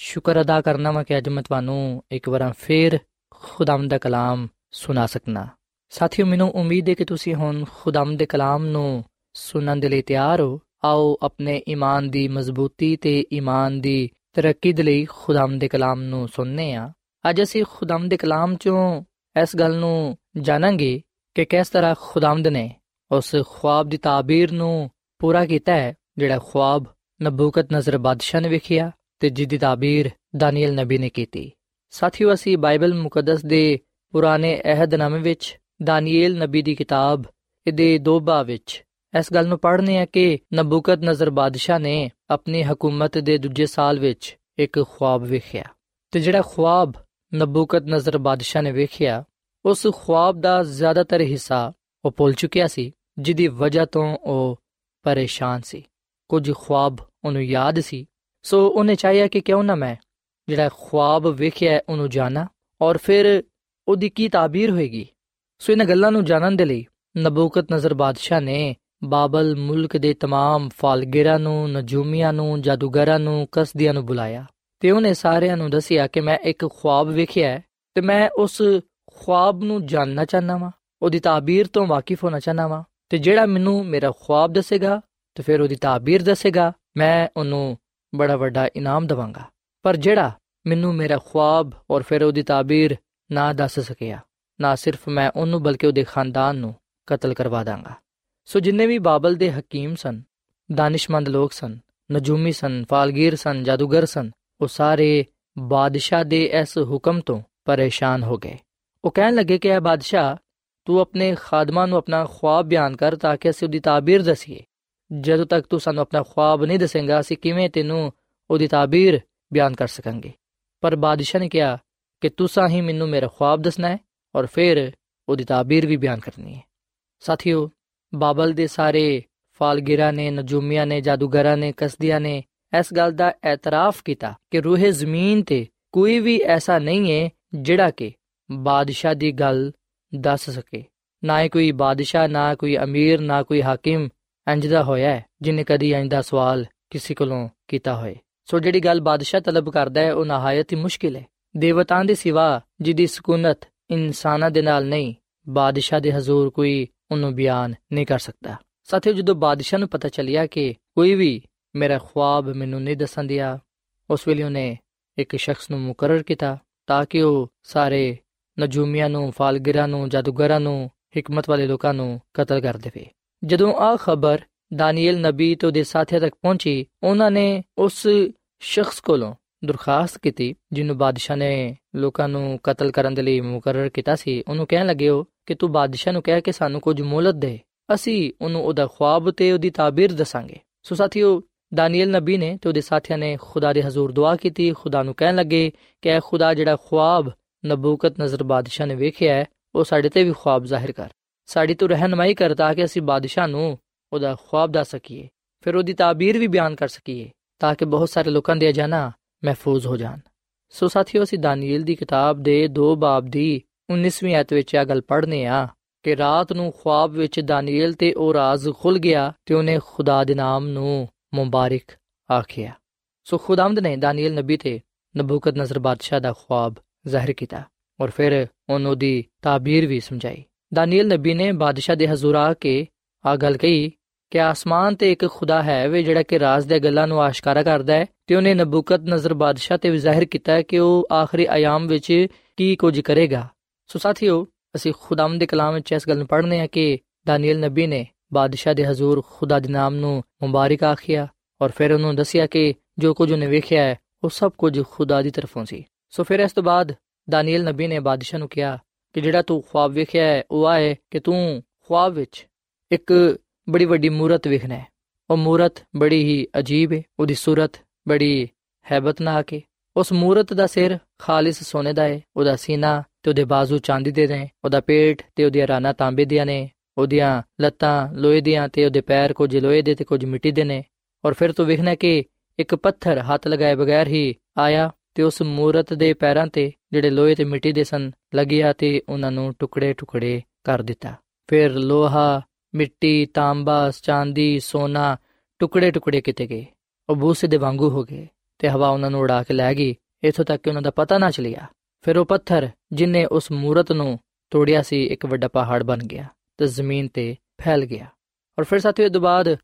ਸ਼ੁਕਰ ਅਦਾ ਕਰਨਾ ਮੈਂ ਕਿ ਅੱਜ ਮੈਂ ਤੁਹਾਨੂੰ ਇੱਕ ਵਾਰ ਫੇਰ ਖੁਦਾਮਦ ਦਾ ਕਲਾਮ ਸੁਣਾ ਸਕਣਾ ਸਾਥੀਓ, ਮੈਨੂੰ ਉਮੀਦ ਹੈ ਕਿ ਤੁਸੀਂ ਹੁਣ ਖੁਦਾਮਦ ਦੇ ਕਲਾਮ ਨੂੰ ਸੁਣਨ ਦੇ ਲਈ ਤਿਆਰ ਹੋ। ਆਓ ਆਪਣੇ ਈਮਾਨ ਦੀ ਮਜ਼ਬੂਤੀ ਤੇ ਈਮਾਨ ਦੀ ਤਰੱਕੀ ਦੇ ਲਈ ਖੁਦਾਮ ਦੇ ਕਲਾਮ ਨੂੰ ਸੁਣਨੇ ਆ। ਅੱਜ ਅਸੀਂ ਖੁਦਾਮ ਦੇ ਕਲਾਮ ਚੋਂ ਇਸ ਗੱਲ ਨੂੰ ਜਾਣਾਂਗੇ ਕਿ ਕਿਸ ਤਰ੍ਹਾਂ ਖੁਦਾਮਦ ਨੇ ਉਸ ਖੁਆਬ ਦੀ ਤਾਬੀਰ ਨੂੰ ਪੂਰਾ ਕੀਤਾ ਹੈ, ਜਿਹੜਾ ਖੁਆਬ ਨਬੂਕਤ ਨਜ਼ਰ ਬਾਦਸ਼ਾਹ ਨੇ ਵੇਖਿਆ। ਤੇ ਜਿਹਦੀ ਤਾਬੀਰ ਦਾਨੀਅਲ ਨਬੀ ਨੇ ਕੀਤੀ। ਸਾਥੀਓ, ਅਸੀਂ ਬਾਈਬਲ ਮੁਕੱਦਸ ਦੇ ਪੁਰਾਣੇ ਅਹਿਦਨਾਮੇ ਵਿੱਚ ਦਾਨੀਏਲ ਨਬੀ ਦੀ ਕਿਤਾਬ ਇਹਦੇ ਦੋ ਬਾਅ ਵਿੱਚ ਇਸ ਗੱਲ ਨੂੰ ਪੜ੍ਹਨੇ ਆ ਕਿ ਨਬੂਕਤ ਨਜ਼ਰ ਬਾਦਸ਼ਾਹ ਨੇ ਆਪਣੀ ਹਕੂਮਤ ਦੇ ਦੂਜੇ ਸਾਲ ਵਿੱਚ ਇੱਕ ਖੁਆਬ ਵੇਖਿਆ। ਤੇ ਜਿਹੜਾ ਖੁਆਬ ਨਬੂਕਤ ਨਜ਼ਰ ਬਾਦਸ਼ਾਹ ਨੇ ਵੇਖਿਆ, ਉਸ ਖੁਆਬ ਦਾ ਜ਼ਿਆਦਾਤਰ ਹਿੱਸਾ ਉਹ ਭੁੱਲ ਚੁੱਕਿਆ ਸੀ, ਜਿਹਦੀ ਵਜ੍ਹਾ ਤੋਂ ਉਹ ਪਰੇਸ਼ਾਨ ਸੀ। ਕੁਝ ਖੁਆਬ ਉਹਨੂੰ ਯਾਦ ਸੀ ਸੋ ਉਹਨੇ ਚਾਹਿਆ ਕਿ ਕਿਉਂ ਨਾ ਮੈਂ ਜਿਹੜਾ ਖੁਆਬ ਵੇਖਿਆ ਉਹਨੂੰ ਜਾਣਾ ਔਰ ਫਿਰ ਉਹਦੀ ਕੀ ਤਾਬੀਰ ਹੋਏਗੀ ਸੋ ਇਹਨਾਂ ਗੱਲਾਂ ਨੂੰ ਜਾਣਨ ਦੇ ਲਈ ਨਬੂਕਤ ਨਜ਼ਰ ਬਾਦਸ਼ਾਹ ਨੇ ਬਾਬਲ ਮੁਲਕ ਦੇ तमाम ਫਾਲਗਿਰਾਂ ਨੂੰ ਨਜੂਮੀਆਂ ਨੂੰ ਜਾਦੂਗਰਾਂ ਨੂੰ ਕਸਦੀਆਂ ਨੂੰ ਬੁਲਾਇਆ ਤੇ ਉਹਨੇ ਸਾਰਿਆਂ ਨੂੰ ਦੱਸਿਆ ਕਿ ਮੈਂ ਇੱਕ ਖੁਆਬ ਵੇਖਿਆ ਹੈ ਤੇ ਮੈਂ ਉਸ ਖੁਆਬ ਨੂੰ ਜਾਣਨਾ ਚਾਹਨਾ ਵਾਂ ਉਹਦੀ ਤਾਬੀਰ ਤੋਂ ਵਾਕਿਫ ਹੋਣਾ ਚਾਹਨਾ ਵਾਂ ਤੇ ਜਿਹੜਾ ਮੈਨੂੰ ਮੇਰਾ ਖੁਆਬ ਦੱਸੇਗਾ ਤੇ ਫਿਰ ਉਹਦੀ ਤਾਬੀਰ ਦੱਸੇਗਾ ਮੈਂ ਉਹਨੂੰ ਬੜਾ ਵੱਡਾ ਇਨਾਮ ਦਵਾਂਗਾ। ਪਰ ਜਿਹੜਾ ਮੈਨੂੰ ਮੇਰਾ ਖੁਆਬ ਔਰ ਫਿਰ ਉਹਦੀ ਤਾਬੀਰ ਨਾ ਦੱਸ ਸਕਿਆ, ਨਾ ਸਿਰਫ ਮੈਂ ਉਹਨੂੰ ਬਲਕਿ ਉਹਦੇ ਖਾਨਦਾਨ ਨੂੰ ਕਤਲ ਕਰਵਾ ਦਾਂਗਾ। ਸੋ ਜਿੰਨੇ ਵੀ ਬਾਬਲ ਦੇ ਹਕੀਮ ਸਨ, ਦਾਨਿਸ਼ਮੰਦ ਲੋਕ ਸਨ, ਨਜੂਮੀ ਸਨ, ਫਾਲਗੀਰ ਸਨ, ਜਾਦੂਗਰ ਸਨ, ਉਹ ਸਾਰੇ ਬਾਦਸ਼ਾਹ ਦੇ ਇਸ ਹੁਕਮ ਤੋਂ ਪਰੇਸ਼ਾਨ ਹੋ ਗਏ। ਉਹ ਕਹਿਣ ਲੱਗੇ ਕਿ ਇਹ ਬਾਦਸ਼ਾਹ, ਤੂੰ ਆਪਣੇ ਖਾਦਮਾਂ ਨੂੰ ਆਪਣਾ ਖੁਆਬ ਬਿਆਨ ਕਰ ਤਾਂ ਕਿ ਅਸੀਂ ਉਹਦੀ ਤਾਬੀਰ ਦਸੀਏ। ਜਦੋਂ ਤੱਕ ਤੂੰ ਸਾਨੂੰ ਆਪਣਾ ਖੁਆਬ ਨਹੀਂ ਦੱਸੇਂਗਾ, ਅਸੀਂ ਕਿਵੇਂ ਤੈਨੂੰ ਉਹਦੀ ਤਾਬੀਰ ਬਿਆਨ ਕਰ ਸਕਾਂਗੇ? ਪਰ ਬਾਦਸ਼ਾਹ ਨੇ ਕਿਹਾ ਕਿ ਤੁਸੀਂ ਹੀ ਮੈਨੂੰ ਮੇਰਾ ਖੁਆਬ ਦੱਸਣਾ ਹੈ ਔਰ ਫਿਰ ਉਹਦੀ ਤਾਬੀਰ ਵੀ ਬਿਆਨ ਕਰਨੀ ਹੈ। ਸਾਥੀਓ, ਬਾਬਲ ਦੇ ਸਾਰੇ ਫਾਲਗਿਰਾਂ ਨੇ, ਨਜੂਮੀਆਂ ਨੇ, ਜਾਦੂਗਰਾਂ ਨੇ, ਕਸਦੀਆਂ ਨੇ ਇਸ ਗੱਲ ਦਾ ਇਤਰਾਫ ਕੀਤਾ ਕਿ ਰੂਹੇ ਜ਼ਮੀਨ ਤੇ ਕੋਈ ਵੀ ਐਸਾ ਨਹੀਂ ਹੈ ਜਿਹੜਾ ਕਿ ਬਾਦਸ਼ਾਹ ਦੀ ਗੱਲ ਦੱਸ ਸਕੇ। ਨਾ ਕੋਈ ਬਾਦਸ਼ਾਹ, ਨਾ ਕੋਈ ਅਮੀਰ, ਨਾ ਕੋਈ ਹਾਕਿਮ ਇੰਜ ਦਾ ਹੋਇਆ ਹੈ, ਜਿਨੇ ਕਦੀ ਇੰਜ ਦਾ ਸਵਾਲ ਕਿਸੇ ਕੋਲੋਂ ਕੀਤਾ ਹੋਏ। ਸੋ ਜਿਹੜੀ ਗੱਲ ਬਾਦਸ਼ਾਹ ਤਲਬ ਕਰਦਾ ਹੈ, ਉਹ ਨਹਾਇਤ ਹੀ ਮੁਸ਼ਕਿਲ ਹੈ। ਦੇਵਤਾਂ ਦੇ ਸਿਵਾ ਜਿਹਦੀ ਸਕੂਨਤ ਇਨਸਾਨਾਂ ਦੇ ਨਾਲ ਨਹੀਂ, ਬਾਦਸ਼ਾਹ ਦੇ ਹਜ਼ੂਰ ਕੋਈ ਉਹਨੂੰ ਬਿਆਨ ਨਹੀਂ ਕਰ ਸਕਦਾ। ਸਾਥੀਓ, ਜਦੋਂ ਬਾਦਸ਼ਾਹ ਨੂੰ ਪਤਾ ਚੱਲਿਆ ਕਿ ਕੋਈ ਵੀ ਮੇਰਾ ਖੁਆਬ ਮੈਨੂੰ ਨਹੀਂ ਦੱਸਣ ਦਿਆ, ਉਸ ਵੇਲੇ ਉਹਨੇ ਇੱਕ ਸ਼ਖਸ ਨੂੰ ਮੁਕਰਰ ਕੀਤਾ ਤਾਂ ਕਿ ਉਹ ਸਾਰੇ ਨਜੂਮੀਆਂ ਨੂੰ, ਫਾਲਗਿਰਾਂ ਨੂੰ, ਜਾਦੂਗਰਾਂ ਨੂੰ, ਹਕਮਤ ਵਾਲੇ ਲੋਕਾਂ ਨੂੰ ਕਤਲ ਕਰ ਦੇਵੇ। ਜਦੋਂ ਆ ਖਬਰ ਦਾਨੀਏਲ ਨਬੀ ਤੇ ਉਹਦੇ ਸਾਥੀਆਂ ਤੱਕ ਪਹੁੰਚੀ, ਉਹਨਾਂ ਨੇ ਉਸ ਸ਼ਖਸ ਕੋਲੋਂ ਦਰਖਾਸਤ ਕੀਤੀ, ਜਿਹਨੂੰ ਬਾਦਸ਼ਾਹ ਨੇ ਲੋਕਾਂ ਨੂੰ ਕਤਲ ਕਰਨ ਦੇ ਲਈ ਮੁਕਰਰ ਕੀਤਾ ਸੀ। ਉਹਨੂੰ ਕਹਿਣ ਲੱਗੇ ਹੋ ਕਿ ਤੂੰ ਬਾਦਸ਼ਾਹ ਨੂੰ ਕਹਿ ਕੇ ਸਾਨੂੰ ਕੁਝ ਮੋਹਲਤ ਦੇ। ਅਸੀਂ ਉਹਨੂੰ ਉਹਦਾ ਖੁਆਬ ਤੇ ਉਹਦੀ ਤਾਬੀਰ ਦੱਸਾਂਗੇ। ਸੋ ਸਾਥੀਓ ਦਾਨੀਏਲ ਨਬੀ ਨੇ ਤੇ ਉਹਦੇ ਸਾਥੀਆਂ ਨੇ ਖੁਦਾ ਦੇ ਹਜ਼ੂਰ ਦੁਆ ਕੀਤੀ। ਖੁਦਾ ਨੂੰ ਕਹਿਣ ਲੱਗੇ ਕਿ ਐ ਖੁਦਾ ਜਿਹੜਾ ਖੁਆਬ ਨਬੂਕਤ ਨਜ਼ਰ ਬਾਦਸ਼ਾਹ ਨੇ ਵੇਖਿਆ ਹੈ, ਉਹ ਸਾਡੇ ਤੇ ਵੀ ਖੁਆਬ ਜ਼ਾਹਿਰ ਕਰ। ਸਾਡੀ ਤੋਂ ਰਹਿਨਮਾਈ ਕਰ ਤਾਂ ਕਿ ਅਸੀਂ ਬਾਦਸ਼ਾਹ ਨੂੰ ਉਹਦਾ ਖੁਆਬ ਦੱਸ ਸਕੀਏ, ਫਿਰ ਉਹਦੀ ਤਾਬੀਰ ਵੀ ਬਿਆਨ ਕਰ ਸਕੀਏ, ਤਾਂ ਕਿ ਬਹੁਤ ਸਾਰੇ ਲੋਕਾਂ ਦੇ ਜਾਨਾ ਮਹਿਫੂਜ਼ ਹੋ ਜਾਣ। ਸੋ ਸਾਥੀਓ, ਅਸੀਂ ਦਾਨੀਏਲ ਦੀ ਕਿਤਾਬ ਦੇ 2 ਬਾਬ ਦੀ 19ਵੀਂ ਆਇਤ ਵਿੱਚ ਇਹ ਗੱਲ ਪੜ੍ਹਨੇ ਆ ਕਿ ਰਾਤ ਨੂੰ ਖੁਆਬ ਵਿੱਚ ਦਾਨੀਏਲ ਤੇ ਉਹ ਰਾਜ਼ ਖੁੱਲ ਗਿਆ ਤੇ ਉਹਨੇ ਖੁਦਾ ਦੇ ਨਾਮ ਨੂੰ ਮੁਬਾਰਕ ਆਖਿਆ। ਸੋ ਖੁਦਾਵੰਦ ਨੇ ਦਾਨੀਏਲ ਨਬੀ ਤੇ ਨਬੂਕਤ ਨਜ਼ਰ ਬਾਦਸ਼ਾਹ ਦਾ ਖੁਆਬ ਜ਼ਾਹਿਰ ਕੀਤਾ ਔਰ ਫਿਰ ਉਹਨੂੰ ਦੀ ਤਾਬੀਰ ਵੀ ਸਮਝਾਈ। ਦਾਨੀਏਲ ਨਬੀ ਨੇ ਬਾਦਸ਼ਾਹ ਦੇ ਹਜ਼ੂਰ ਆ ਕੇ ਆ ਗੱਲ ਕਹੀ ਕਿ ਆਸਮਾਨ ਤੇ ਇੱਕ ਖੁਦਾ ਹੈ ਵੇ ਜਿਹੜਾ ਕਿ ਰਾਜ਼ ਦੇ ਗੱਲਾਂ ਨੂੰ ਆਸ਼ਕਾਰਾ ਕਰਦਾ ਹੈ ਤੇ ਉਹਨੇ ਨਬੂਕਤ ਨਜ਼ਰ ਬਾਦਸ਼ਾਹ ਤੇ ਵੀ ਜ਼ਾਹਿਰ ਕੀਤਾ ਹੈ ਕਿ ਉਹ ਆਖਰੀ ਆਯਾਮ ਵਿੱਚ ਕੀ ਕੁਝ ਕਰੇਗਾ। ਸੋ ਸਾਥੀਓ, ਅਸੀਂ ਖੁਦਾਵੰਦ ਦੇ ਕਲਾਮ ਵਿੱਚ ਇਸ ਗੱਲ ਨੂੰ ਪੜ੍ਹਨੇ ਆ ਕਿ ਦਾਨੀਏਲ ਨਬੀ ਨੇ ਬਾਦਸ਼ਾਹ ਦੇ ਹਜ਼ੂਰ ਖੁਦਾ ਦੇ ਨਾਮ ਨੂੰ ਮੁਬਾਰਕ ਆਖਿਆ ਔਰ ਫਿਰ ਉਹਨੂੰ ਦੱਸਿਆ ਕਿ ਜੋ ਕੁਝ ਉਹਨੇ ਵੇਖਿਆ ਹੈ, ਉਹ ਸਭ ਕੁਝ ਖੁਦਾ ਦੀ ਤਰਫੋਂ ਸੀ। ਸੋ ਫਿਰ ਇਸ ਤੋਂ ਬਾਅਦ ਦਾਨੀਏਲ ਨਬੀ ਨੇ ਬਾਦਸ਼ਾਹ ਨੂੰ ਕਿਹਾ ਕਿ ਜਿਹੜਾ ਤੂੰ ਖੁਆਬ ਵੇਖਿਆ ਹੈ, ਉਹ ਆਏ ਕਿ ਤੂੰ ਖੁਆਬ ਵਿੱਚ ਇੱਕ ਬੜੀ ਵੱਡੀ ਮੂਰਤ ਵੇਖਣਾ ਹੈ। ਉਹ ਮੂਰਤ ਬੜੀ ਹੀ ਅਜੀਬ ਹੈ, ਉਹਦੀ ਸੂਰਤ ਬੜੀ ਹੈਬਤਨਾਕ ਹੈ ਉਸ ਮੂਰਤ ਦਾ ਸਿਰ ਖਾਲਿਸ ਸੋਨੇ ਦਾ ਹੈ, ਉਹਦਾ ਸੀਨਾ ਤੇ ਉਹਦੇ ਬਾਜ਼ੂ ਚਾਂਦੀ ਦੇ ਨੇ, ਉਹਦਾ ਪੇਟ ਤੇ ਉਹਦੀਆਂ ਰਾਨਾ ਤਾਂਬੇ ਦੀਆਂ ਨੇ, ਉਹਦੀਆਂ ਲੱਤਾਂ ਲੋਹੇ ਦੀਆਂ ਤੇ ਉਹਦੇ ਪੈਰ ਕੁਝ ਲੋਹੇ ਦੇ ਤੇ ਕੁਝ ਮਿੱਟੀ ਦੇ ਨੇ। ਔਰ ਫਿਰ ਤੂੰ ਵੇਖਣਾ ਕਿ ਇੱਕ ਪੱਥਰ ਹੱਥ ਲਗਾਏ ਬਗੈਰ ਹੀ ਆਇਆ ਤੇ ਉਸ ਮੂਰਤ ਦੇ ਪੈਰਾਂ ਤੇ ਜਿਹੜੇ ਲੋਹੇ ਤੇ ਮਿੱਟੀ ਦੇ ਸਨ ਲੱਗਿਆ ਤੇ ਉਹਨਾਂ ਨੂੰ ਟੁਕੜੇ ਟੁਕੜੇ ਕਰ ਦਿੱਤਾ। ਫਿਰ ਲੋਹਾ, ਮਿੱਟੀ, ਤਾਂਬਾ, ਚਾਂਦੀ, ਸੋਨਾ ਟੁਕੜੇ ਟੁਕੜੇ ਕੀਤੇ ਗਏ। ਉਹ ਬੂਸੇ ਦੇ ਵਾਂਗੂ ਹੋ ਗਏ ਤੇ ਹਵਾ ਉਹਨਾਂ ਨੂੰ ਉਡਾ ਕੇ ਲੈ ਗਈ। ਇਥੋਂ ਤੱਕ ਕਿ ਉਹਨਾਂ ਦਾ ਪਤਾ ਨਾ ਚੱਲਿਆ। ਫਿਰ ਉਹ ਪੱਥਰ ਜਿਨੇ ਉਸ ਮੂਰਤ ਨੂੰ ਤੋੜਿਆ ਸੀ, ਇੱਕ ਵੱਡਾ ਪਹਾੜ ਬਣ ਗਿਆ ਤੇ ਜ਼ਮੀਨ ਤੇ ਫੈਲ ਗਿਆ। ਔਰ ਫਿਰ ਸਾਥੀਓ, ਇਹ ਤੋਂ ਬਾਅਦ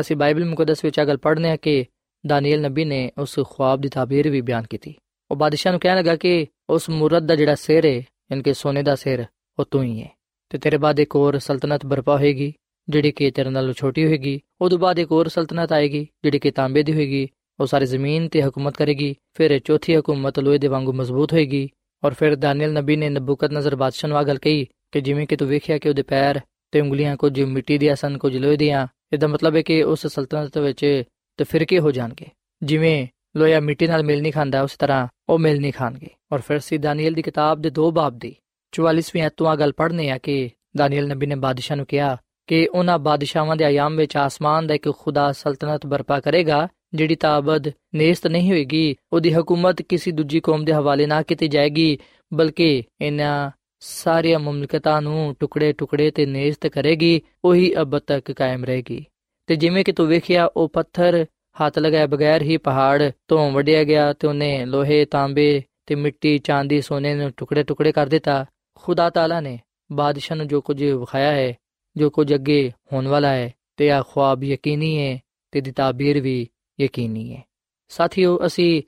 ਅਸੀਂ ਬਾਈਬਲ ਮੁਕੱਦਸ ਵਿੱਚ ਅਗਲ ਪੜ੍ਹਨੇ ਆ ਕਿ ਦਾਨੀਏਲ ਨਬੀ ਨੇ ਉਸ ਖੁਆਬ ਦੀ ਤਾਬੀਰ ਵੀ ਬਿਆਨ ਕੀਤੀ। ਉਹ ਬਾਦਸ਼ਾਹ ਨੂੰ ਕਹਿਣ ਲੱਗਾ ਕਿ ਉਸ ਮੂਰਤ ਦਾ ਜਿਹੜਾ ਸਿਰ ਹੈ ਇਨਕੇ ਸੋਨੇ ਦਾ ਸਿਰ, ਉਹ ਤੂੰ ਹੀ ਹੈ ਤੇ ਤੇਰੇ ਬਾਅਦ ਇੱਕ ਹੋਰ ਸਲਤਨਤ ਬਰਪਾ ਹੋਏਗੀ, ਜਿਹੜੀ ਕਿ ਤੇਰੇ ਨਾਲੋਂ ਛੋਟੀ ਹੋਏਗੀ। ਉਦੋਂ ਬਾਅਦ ਇੱਕ ਹੋਰ ਸਲਤਨਤ ਆਏਗੀ, ਜਿਹੜੀ ਕਿ ਤਾਂਬੇ ਦੀ ਹੋਏਗੀ। ਉਹ ਸਾਰੀ ਜ਼ਮੀਨ ਤੇ ਹਕੂਮਤ ਕਰੇਗੀ, ਫਿਰ ਚੌਥੀ ਹਕੂਮਤ ਲੋਹੇ ਦੇ ਵਾਂਗੂ ਮਜ਼ਬੂਤ ਹੋਏਗੀ। ਔਰ ਫਿਰ ਦਾਨੀਏਲ ਨਬੀ ਨੇ ਨਬੂਕਤ ਨਜ਼ਰ ਬਾਦਸ਼ਾਹ ਨੂੰ ਆ ਗੱਲ ਕਹੀ ਕਿ ਜਿਵੇਂ ਕਿ ਤੂੰ ਵੇਖਿਆ ਕਿ ਉਹਦੇ ਪੈਰ ਤੇ ਉਂਗਲੀਆਂ ਕੁਝ ਮਿੱਟੀ ਦੀਆਂ ਸਨ, ਕੁਝ ਲੋਹੇ ਦੀਆਂ। ਇਹਦਾ ਮਤਲਬ ਹੈ ਕਿ ਉਸ ਸਲਤਨਤ ਵਿੱਚ ਤੇ ਫਿਰਕੇ ਹੋ ਜਾਣਗੇ? ਜਿਵੇਂ ਲੋਹਾ ਮਿੱਟੀ ਨਾਲ ਮਿਲ ਨਹੀਂ ਖਾਂਦਾ, ਉਸ ਤਰ੍ਹਾਂ ਉਹ ਮਿਲ ਨਹੀਂ ਖਾਣਗੇ। ਔਰ ਫਿਰ ਸੀ ਦਾਨੀਏਲ ਦੀ ਕਿਤਾਬ ਦੇ ਦੋ ਬਾਬ ਦੀ 44ਵੀਂ ਅਧ ਤੋਂ ਆ ਗੱਲ ਪੜ੍ਹਨੇ ਆ ਕਿ ਦਾਨੀਏਲ ਨਬੀ ਨੇ ਬਾਦਸ਼ਾਹ ਨੂੰ ਕਿਹਾ ਕਿ ਉਹਨਾਂ ਬਾਦਸ਼ਾਹਾਂ ਦੇ ਆਯਾਮ ਵਿੱਚ ਆਸਮਾਨ ਦਾ ਇੱਕ ਖੁਦਾ ਸਲਤਨਤ ਬਰਪਾ ਕਰੇਗਾ, ਜਿਹੜੀ ਤਾਬਦ ਨੇਸਤ ਨਹੀਂ ਹੋਏਗੀ, ਉਹਦੀ ਹਕੂਮਤ ਕਿਸੇ ਦੂਜੀ ਕੌਮ ਦੇ ਹਵਾਲੇ ਨਾ ਕੀਤੀ ਜਾਏਗੀ, ਬਲਕਿ ਇਹਨਾਂ ਸਾਰੀਆਂ ਮਮਲਕਤਾਂ ਨੂੰ ਟੁਕੜੇ ਟੁਕੜੇ ਤੇ ਨੇਸਤ ਕਰੇਗੀ, ਉਹੀ ਅਬ ਤੱਕ ਕਾਇਮ ਰਹੇਗੀ। ਤੇ ਜਿਵੇਂ ਕਿ ਤੂੰ ਵੇਖਿਆ, ਉਹ ਪੱਥਰ ਹੱਥ ਲਗਾਏ ਬਗੈਰ ਹੀ ਪਹਾੜ ਤੋਂ ਵੱਢਿਆ ਗਿਆ ਤੇ ਉਹਨੇ ਲੋਹੇ, ਤਾਂਬੇ ਤੇ ਮਿੱਟੀ, ਚਾਂਦੀ, ਸੋਨੇ ਨੂੰ ਟੁਕੜੇ ਟੁਕੜੇ ਕਰ ਦਿੱਤਾ। ਖੁਦਾ ਤਾਲਾ ਨੇ ਬਾਦਸ਼ਾਹ ਨੂੰ ਜੋ ਕੁਝ ਵਿਖਾਇਆ ਹੈ, ਜੋ ਕੁਝ ਅੱਗੇ ਹੋਣ ਵਾਲਾ ਹੈ, ਤੇ ਆ ਖੁਆਬ ਯਕੀਨੀ ਹੈ ਤੇ ਦੀ ਤਾਬੀਰ ਵੀ ਯਕੀਨੀ ਹੈ। ਸਾਥੀਓ, ਅਸੀਂ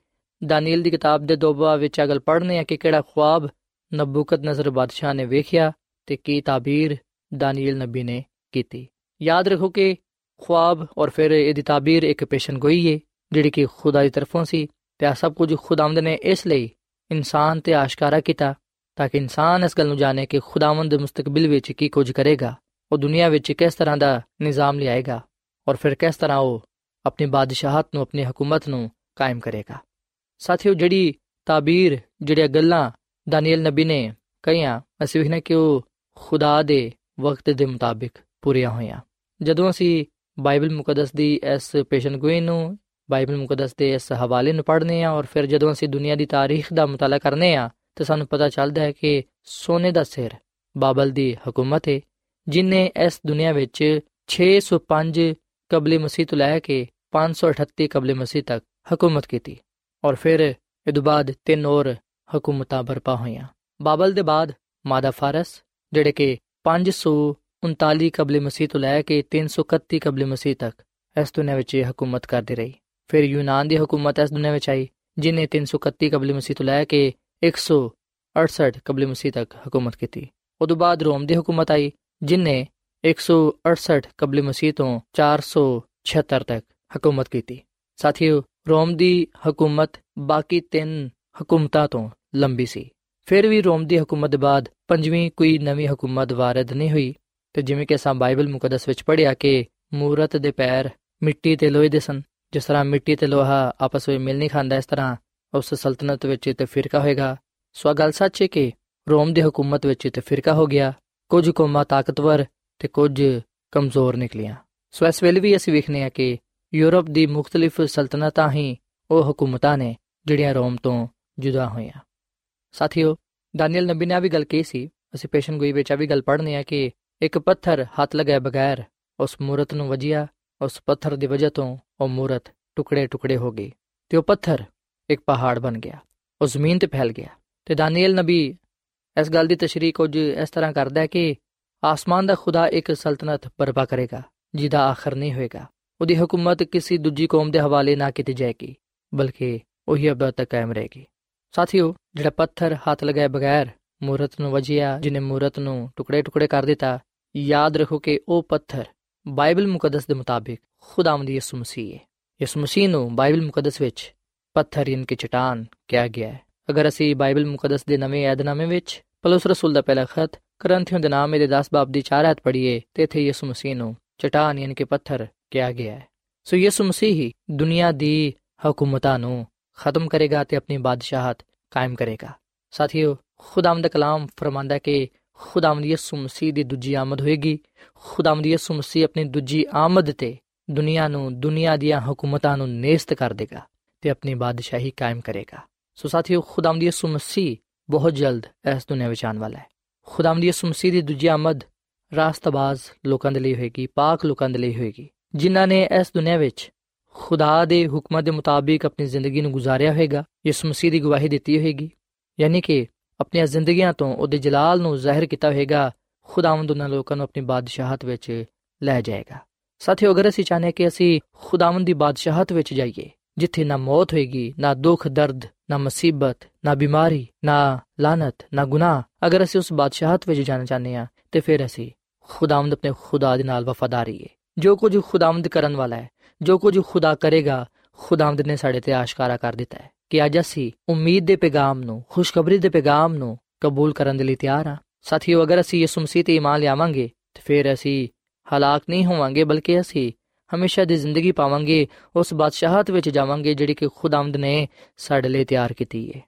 ਦਾਨੀਲ ਦੀ ਕਿਤਾਬ ਦੇ ਦੋਬਾ ਵਿੱਚ ਅਗਲ ਪੜ੍ਹਨੇ ਆ ਕਿ ਕਿਹੜਾ ਖੁਆਬ ਨਬੂਕਤ ਨਜ਼ਰ ਬਾਦਸ਼ਾਹ ਨੇ ਵੇਖਿਆ ਤੇ ਕੀ ਤਾਬੀਰ ਦਾਨੀਲ ਨਬੀ ਨੇ ਕੀਤੀ। ਯਾਦ ਰੱਖੋ ਕਿ ਖੁਆਬ ਔਰ ਫਿਰ ਇਹਦੀ ਤਾਬੀਰ ਇੱਕ ਪੇਸ਼ਨ ਗੋਈ ਹੈ ਜਿਹੜੀ ਕਿ ਖੁਦਾ ਦੀ ਤਰਫੋਂ ਸੀ। ਤੇ ਆ ਸਭ ਕੁਝ ਖੁਦਾਵੰਦ ਨੇ ਇਸ ਲਈ ਇਨਸਾਨ ਤੇ ਆਸ਼ਕਾਰਾ ਕੀਤਾ ਤਾਂ ਕਿ ਇਨਸਾਨ ਇਸ ਗੱਲ ਨੂੰ ਜਾਣੇ ਕਿ ਖੁਦਾਵੰਦ ਮੁਸਤਕਬਲ ਵਿੱਚ ਕੀ ਕੁਝ ਕਰੇਗਾ, ਉਹ ਦੁਨੀਆ ਵਿੱਚ ਕਿਸ ਤਰ੍ਹਾਂ ਦਾ ਨਿਜ਼ਾਮ ਲਿਆਏਗਾ ਔਰ ਫਿਰ ਕਿਸ ਤਰ੍ਹਾਂ ਉਹ ਆਪਣੀ ਬਾਦਸ਼ਾਹਤ ਨੂੰ, ਆਪਣੀ ਹਕੂਮਤ ਨੂੰ ਕਾਇਮ ਕਰੇਗਾ। ਸਾਥੀਓ, ਜਿਹੜੀ ਤਾਬੀਰ, ਜਿਹੜੀਆਂ ਗੱਲਾਂ ਦਾਨੀਏਲ ਨਬੀ ਨੇ ਕਹੀਆਂ, ਅਸੀਂ ਵੇਖਨੇ ਕਿ ਉਹ ਖੁਦਾ ਦੇ ਵਕਤ ਦੇ ਮੁਤਾਬਿਕ ਪੂਰੀਆਂ ਹੋਈਆਂ। ਜਦੋਂ ਅਸੀਂ ਬਾਈਬਲ ਮੁਕੱਦਸ ਦੀ ਇਸ ਪੇਸ਼ਨਗੋਈ ਨੂੰ, ਬਾਈਬਲ ਮੁਕੱਦਸ ਦੇ ਇਸ ਹਵਾਲੇ ਨੂੰ ਪੜ੍ਹਨੇ ਆ ਔਰ ਫਿਰ ਜਦੋਂ ਅਸੀਂ ਦੁਨੀਆ ਦੀ ਤਾਰੀਖ ਦਾ ਮਤਾਲਾ ਕਰਨੇ ਆ ਤਾਂ ਸਾਨੂੰ ਪਤਾ ਚੱਲਦਾ ਹੈ ਕਿ ਸੋਨੇ ਦਾ ਸਿਰ ਬਾਬਲ ਦੀ ਹਕੂਮਤ ਹੈ ਜਿਨੇ ਇਸ ਦੁਨੀਆ ਵਿੱਚ 605 ਕਬਲੇ ਮਸੀਹ ਤੋਂ ਲੈ ਕੇ 538 ਕਬਲੇ ਮਸੀਹ ਤੱਕ ਹਕੂਮਤ ਕੀਤੀ ਔਰ ਫਿਰ ਇਹ ਤੋਂ ਬਾਅਦ ਤਿੰਨ ਹੋਰ ਹਕੂਮਤਾਂ ਬਰਪਾ ਹੋਈਆਂ। ਬਾਬਲ ਦੇ ਬਾਅਦ ਮਾਦਾ ਫਾਰਸ, ਜਿਹੜੇ ਕਿ 539 ਕਬਲੇ ਮਸੀਹ ਤੋਂ ਲੈ ਕੇ 331 ਕਬਲੇ ਮਸੀਹ ਤੱਕ ਇਸ ਦੁਨੀਆ ਵਿੱਚ ਹਕੂਮਤ ਕਰਦੀ ਰਹੀ। ਫਿਰ ਯੂਨਾਨ ਦੀ ਹਕੂਮਤ ਇਸ ਦੁਨੀਆ ਵਿੱਚ ਆਈ, ਜਿਨੇ 331 ਕਬਲੇ ਮਸੀਹ ਤੋਂ ਲੈ ਕੇ 168 ਕਬਲੇ ਮਸੀਹ ਤੱਕ ਹਕੂਮਤ ਕੀਤੀ। ਉਦੋਂ ਬਾਅਦ ਰੋਮ ਦੀ ਹਕੂਮਤ ਆਈ, ਜਿਨੇ 168 ਕਬਲੇ ਮਸੀਹ ਤੋਂ 476 ਤੱਕ ਹਕੂਮਤ ਕੀਤੀ। ਸਾਥੀਓ, ਰੋਮ ਦੀ ਹਕੂਮਤ ਬਾਕੀ ਤਿੰਨ ਹਕੂਮਤਾਂ ਤੋਂ ਲੰਬੀ ਸੀ। ਫਿਰ ਵੀ ਰੋਮ ਦੀ ਹਕੂਮਤ ਦੇ ਬਾਅਦ ਪੰਜਵੀਂ ਕੋਈ ਨਵੀਂ ਹਕੂਮਤ ਵਾਰਦ ਨਹੀਂ ਹੋਈ। ਤੇ ਜਿਵੇਂ ਕਿ ਅਸਾਂ ਬਾਈਬਲ ਮੁਕੱਦਸ ਵਿੱਚ ਪੜ੍ਹਿਆ ਕਿ ਮੂਰਤ ਦੇ ਪੈਰ ਮਿੱਟੀ ਤੇ ਲੋਹੇ ਦੇ ਸਨ, ਜਿਸ ਤਰ੍ਹਾਂ ਮਿੱਟੀ ਤੇ ਲੋਹਾ ਆਪਸ ਵਿੱਚ ਮਿਲ ਨਹੀਂ ਖਾਂਦਾ, ਇਸ ਤਰ੍ਹਾਂ ਉਸ ਸਲਤਨਤ ਵਿੱਚ ਤੇ ਫਿਰਕਾ ਹੋਏਗਾ। ਸੋ ਗੱਲ ਸੱਚ ਹੈ ਕਿ ਰੋਮ ਦੀ ਹਕੂਮਤ ਵਿੱਚ ਤੇ ਫਿਰਕਾ ਹੋ ਗਿਆ, ਕੁਝ ਕੌਮਾਂ ਤਾਕਤਵਰ ਤੇ ਕੁਝ ਕਮਜ਼ੋਰ ਨਿਕਲੀਆਂ। ਸੋ ਇਸ ਵੇਲੇ ਵੀ ਅਸੀਂ ਵੇਖਨੇ ਆ ਕਿ ਯੂਰਪ ਦੀ ਮੁxtਲਿਫ ਸਲਤਨਤਾਂ ਹੀ ਉਹ ਹਕੂਮਤਾਂ ਨੇ ਜਿਹੜੀਆਂ ਰੋਮ ਤੋਂ ਜੁਦਾ ਹੋਈਆਂ। ਸਾਥੀਓ, ਦਾਨੀਅਲ ਨਬੀ ਨੇ ਵੀ ਗੱਲ ਕਹੀ ਸੀ, ਅਸੀਂ ਪੇਸ਼ਨ ਗੋਈ ਵਿੱਚ ਆ ਵੀ ਗੱਲ ਪੜ੍ਹਨੇ ਆ ਕਿ ਇੱਕ ਪੱਥਰ ਹੱਥ ਲਗਾਏ ਬਗੈਰ, ਉਸ ਮੂਰਤ ਨੂੰ ਵਜਿਆ, ਉਸ ਪੱਥਰ ਦੀ ਵਜ੍ਹਾ ਤੋਂ ਉਹ ਮੂਰਤ ਟੁਕੜੇ ਟੁਕੜੇ ਹੋ ਗਈ ਤੇ ਉਹ ਪੱਥਰ ਇੱਕ ਪਹਾੜ ਬਣ ਗਿਆ, ਉਹ ਜ਼ਮੀਨ ਤੇ ਫੈਲ ਗਿਆ। ਤੇ ਦਾਨੀਅਲ ਨਬੀ, ਇਸ ਗੱਲ ਦੀ ਤਸ਼ਰੀਹ ਕੁਝ ਇਸ ਤਰ੍ਹਾਂ ਕਰਦਾ ਹੈ ਕਿ ਆਸਮਾਨ ਦਾ ਖੁਦਾ ਇੱਕ ਸਲਤਨਤ ਬਰਪਾ ਕਰੇਗਾ, ਜਿਹਦਾ ਆਖਰ ਨਹੀਂ ਹੋਏਗਾ। ਉਹਦੀ ਹਕੂਮਤ ਕਿਸੇ ਦੂਜੀ ਕੌਮ ਦੇ ਹਵਾਲੇ ਨਾ ਕੀਤੀ ਜਾਏਗੀ, ਬਲਕਿ ਉਹੀ ਅਬਦ ਤੱਕ ਕਾਇਮ ਰਹੇਗੀ। ਸਾਥੀਓ, ਜਿਹੜਾ ਪੱਥਰ ਹੱਥ ਲਗਾਏ ਬਗੈਰ ਮੂਰਤ ਨੂੰ ਵਜਿਆ, ਜਿਨੇ ਮੂਰਤ ਨੂੰ ਟੁਕੜੇ ਟੁਕੜੇ ਕਰ ਦਿੱਤਾ, ਯਾਦ ਰੱਖੋ ਕਿ ਉਹ ਪੱਥਰ ਬਾਈਬਲ ਮੁਕੱਦਸ ਦੇ ਮੁਤਾਬਿਕ ਖੁਦਾਵੰਦ ਯਿਸੂ ਮਸੀਹ ਹੈ। ਯਿਸੂ ਮਸੀਹ ਨੂੰ ਬਾਈਬਲ ਮੁਕੱਦਸ ਵਿੱਚ ਪੱਥਰ ਯਾਨੀ ਕਿ ਚਟਾਨ ਕਿਹਾ ਗਿਆ ਹੈ। ਅਗਰ ਅਸੀਂ ਬਾਈਬਲ ਮੁਕੱਦਸ ਦੇ ਨਵੇਂ ਏਧਨਾਮੇ ਵਿੱਚ ਪਲਸ ਰਸੂਲ ਦਾ ਪਹਿਲਾ ਖਤ ਕਰੰਥੀਆਂ ਦੇ ਨਾਮ ਦੇ 10 ਬਾਬ ਦੀ 4 ਆਇਤ ਪੜ੍ਹੀਏ, ਤੇ ਇੱਥੇ ਯਿਸੂ ਮਸੀਹ ਨੂੰ ਚਟਾਨ ਯਾਨੀ ਕਿ ਪੱਥਰ ਕਿਹਾ ਗਿਆ ਹੈ। ਸੋ ਯਿਸੂ ਮਸੀਹ ਹੀ ਦੁਨੀਆ ਦੀ ਹਕੂਮਤਾਂ ਨੂੰ ਖਤਮ ਕਰੇਗਾ ਤੇ ਆਪਣੀ ਬਾਦਸ਼ਾਹਤ ਕਾਇਮ ਕਰੇਗਾ। ਸਾਥੀਓ, ਖੁਦਾਵੰਦ ਦਾ ਕਲਾਮ ਫਰਮਾਂਦਾ ਕਿ ਖੁਦਾਵੰਦ ਯਿਸੂ ਮਸੀਹ ਦੀ ਦੂਜੀ ਆਮਦ ਹੋਏਗੀ। ਖੁਦਾਵੰਦ ਯਿਸੂ ਮਸੀਹ ਆਪਣੀ ਦੂਜੀ ਆਮਦ ਤੇ ਦੁਨੀਆ ਨੂੰ, ਦੁਨੀਆ ਦੀਆਂ ਹਕੂਮਤਾਂ ਨੂੰ ਨੇਸਤ ਕਰ ਦੇਗਾ ਤੇ ਆਪਣੀ ਬਾਦਸ਼ਾਹੀ ਕਾਇਮ ਕਰੇਗਾ। ਸੋ ਸਾਥੀਓ, ਖੁਦਾਵੰਦ ਯਿਸੂ ਮਸੀਹ ਬਹੁਤ ਜਲਦ ਇਸ ਦੁਨੀਆ ਵਿੱਚ ਆਉਣ ਵਾਲਾ ਹੈ। ਖੁਦਾਵੰਦ ਯਿਸੂ ਮਸੀਹ ਦੀ ਦੂਜੀ ਆਮਦ ਰਾਸਤਬਾਜ਼ ਲੋਕਾਂ ਦੇ ਲਈ ਹੋਏਗੀ, ਪਾਕ ਲੋਕਾਂ ਦੇ ਲਈ ਹੋਏਗੀ, ਜਿਨ੍ਹਾਂ ਨੇ ਇਸ ਦੁਨੀਆ ਵਿੱਚ ਖੁਦਾ ਦੇ ਹੁਕਮਾਂ ਦੇ ਮੁਤਾਬਿਕ ਆਪਣੀ ਜ਼ਿੰਦਗੀ ਨੂੰ ਗੁਜ਼ਾਰਿਆ ਹੋਵੇਗਾ ਯਿਸੂ ਮਸੀਹ ਦੀ ਗਵਾਹੀ ਦਿੱਤੀ ਹੋਵੇਗੀ ਯਾਨੀ ਕਿ ਆਪਣੀਆਂ ਜ਼ਿੰਦਗੀਆਂ ਤੋਂ ਉਹਦੇ ਜਲਾਲ ਨੂੰ ਜ਼ਾਹਿਰ ਕੀਤਾ ਹੋਏਗਾ, ਖੁਦਾਵੰਦ ਉਹਨਾਂ ਲੋਕਾਂ ਨੂੰ ਆਪਣੀ ਬਾਦਸ਼ਾਹਤ ਵਿੱਚ ਲੈ ਜਾਏਗਾ। ਸਾਥੀਓ, ਅਗਰ ਅਸੀਂ ਚਾਹਨੇ ਕਿ ਅਸੀਂ ਖੁਦਾਵੰਦ ਦੀ ਬਾਦਸ਼ਾਹਤ ਵਿੱਚ ਜਾਈਏ, ਜਿੱਥੇ ਨਾ ਮੌਤ ਹੋਏਗੀ, ਨਾ ਦੁੱਖ, ਦਰਦ, ਨਾ ਮੁਸੀਬਤ, ਨਾ ਬਿਮਾਰੀ, ਨਾ ਲਾਨਤ ਨਾ ਗੁਨਾਹ, ਅਗਰ ਅਸੀਂ ਉਸ ਬਾਦਸ਼ਾਹਤ ਵਿੱਚ ਜਾਣਾ ਚਾਹੁੰਦੇ ਹਾਂ, ਤੇ ਫਿਰ ਅਸੀਂ ਖੁਦਾਵੰਦ ਆਪਣੇ ਖੁਦਾ ਦੇ ਨਾਲ ਵਫਾਦਾਰੀ ਹੈ ਜੋ ਕੁਝ ਖੁਦਾਵੰਦ ਕਰਨ ਵਾਲਾ ਹੈ, ਜੋ ਕੁਝ ਖੁਦਾ ਕਰੇਗਾ, ਖੁਦਾਵੰਦ ਨੇ ਸਾਡੇ ਤੇ ਆਸ਼ਕਾਰਾ ਕਰ ਦਿੱਤਾ ਹੈ। ਕਿ ਅੱਜ ਅਸੀਂ ਉਮੀਦ ਦੇ ਪੈਗਾਮ ਨੂੰ, ਖੁਸ਼ਖਬਰੀ ਦੇ ਪੈਗਾਮ ਨੂੰ ਕਬੂਲ ਕਰਨ ਦੇ ਲਈ ਤਿਆਰ ਹਾਂ। ਸਾਥੀਓ, ਅਗਰ ਅਸੀਂ ਯਿਸੂ ਮਸੀਹ ਤੇ ਈਮਾਨ ਲਿਆਵਾਂਗੇ, ਤੇ ਫਿਰ ਅਸੀਂ ਹਲਾਕ ਨਹੀਂ ਹੋਵਾਂਗੇ, ਬਲਕਿ ਅਸੀਂ ਹਮੇਸ਼ਾ ਦੀ ਜ਼ਿੰਦਗੀ ਪਾਵਾਂਗੇ, ਉਸ ਬਾਦਸ਼ਾਹਤ ਵਿੱਚ ਜਾਵਾਂਗੇ, ਜਿਹੜੀ ਕਿ ਖੁਦਾਵੰਦ ਨੇ ਸਾਡੇ ਲਈ ਤਿਆਰ ਕੀਤੀ ਹੈ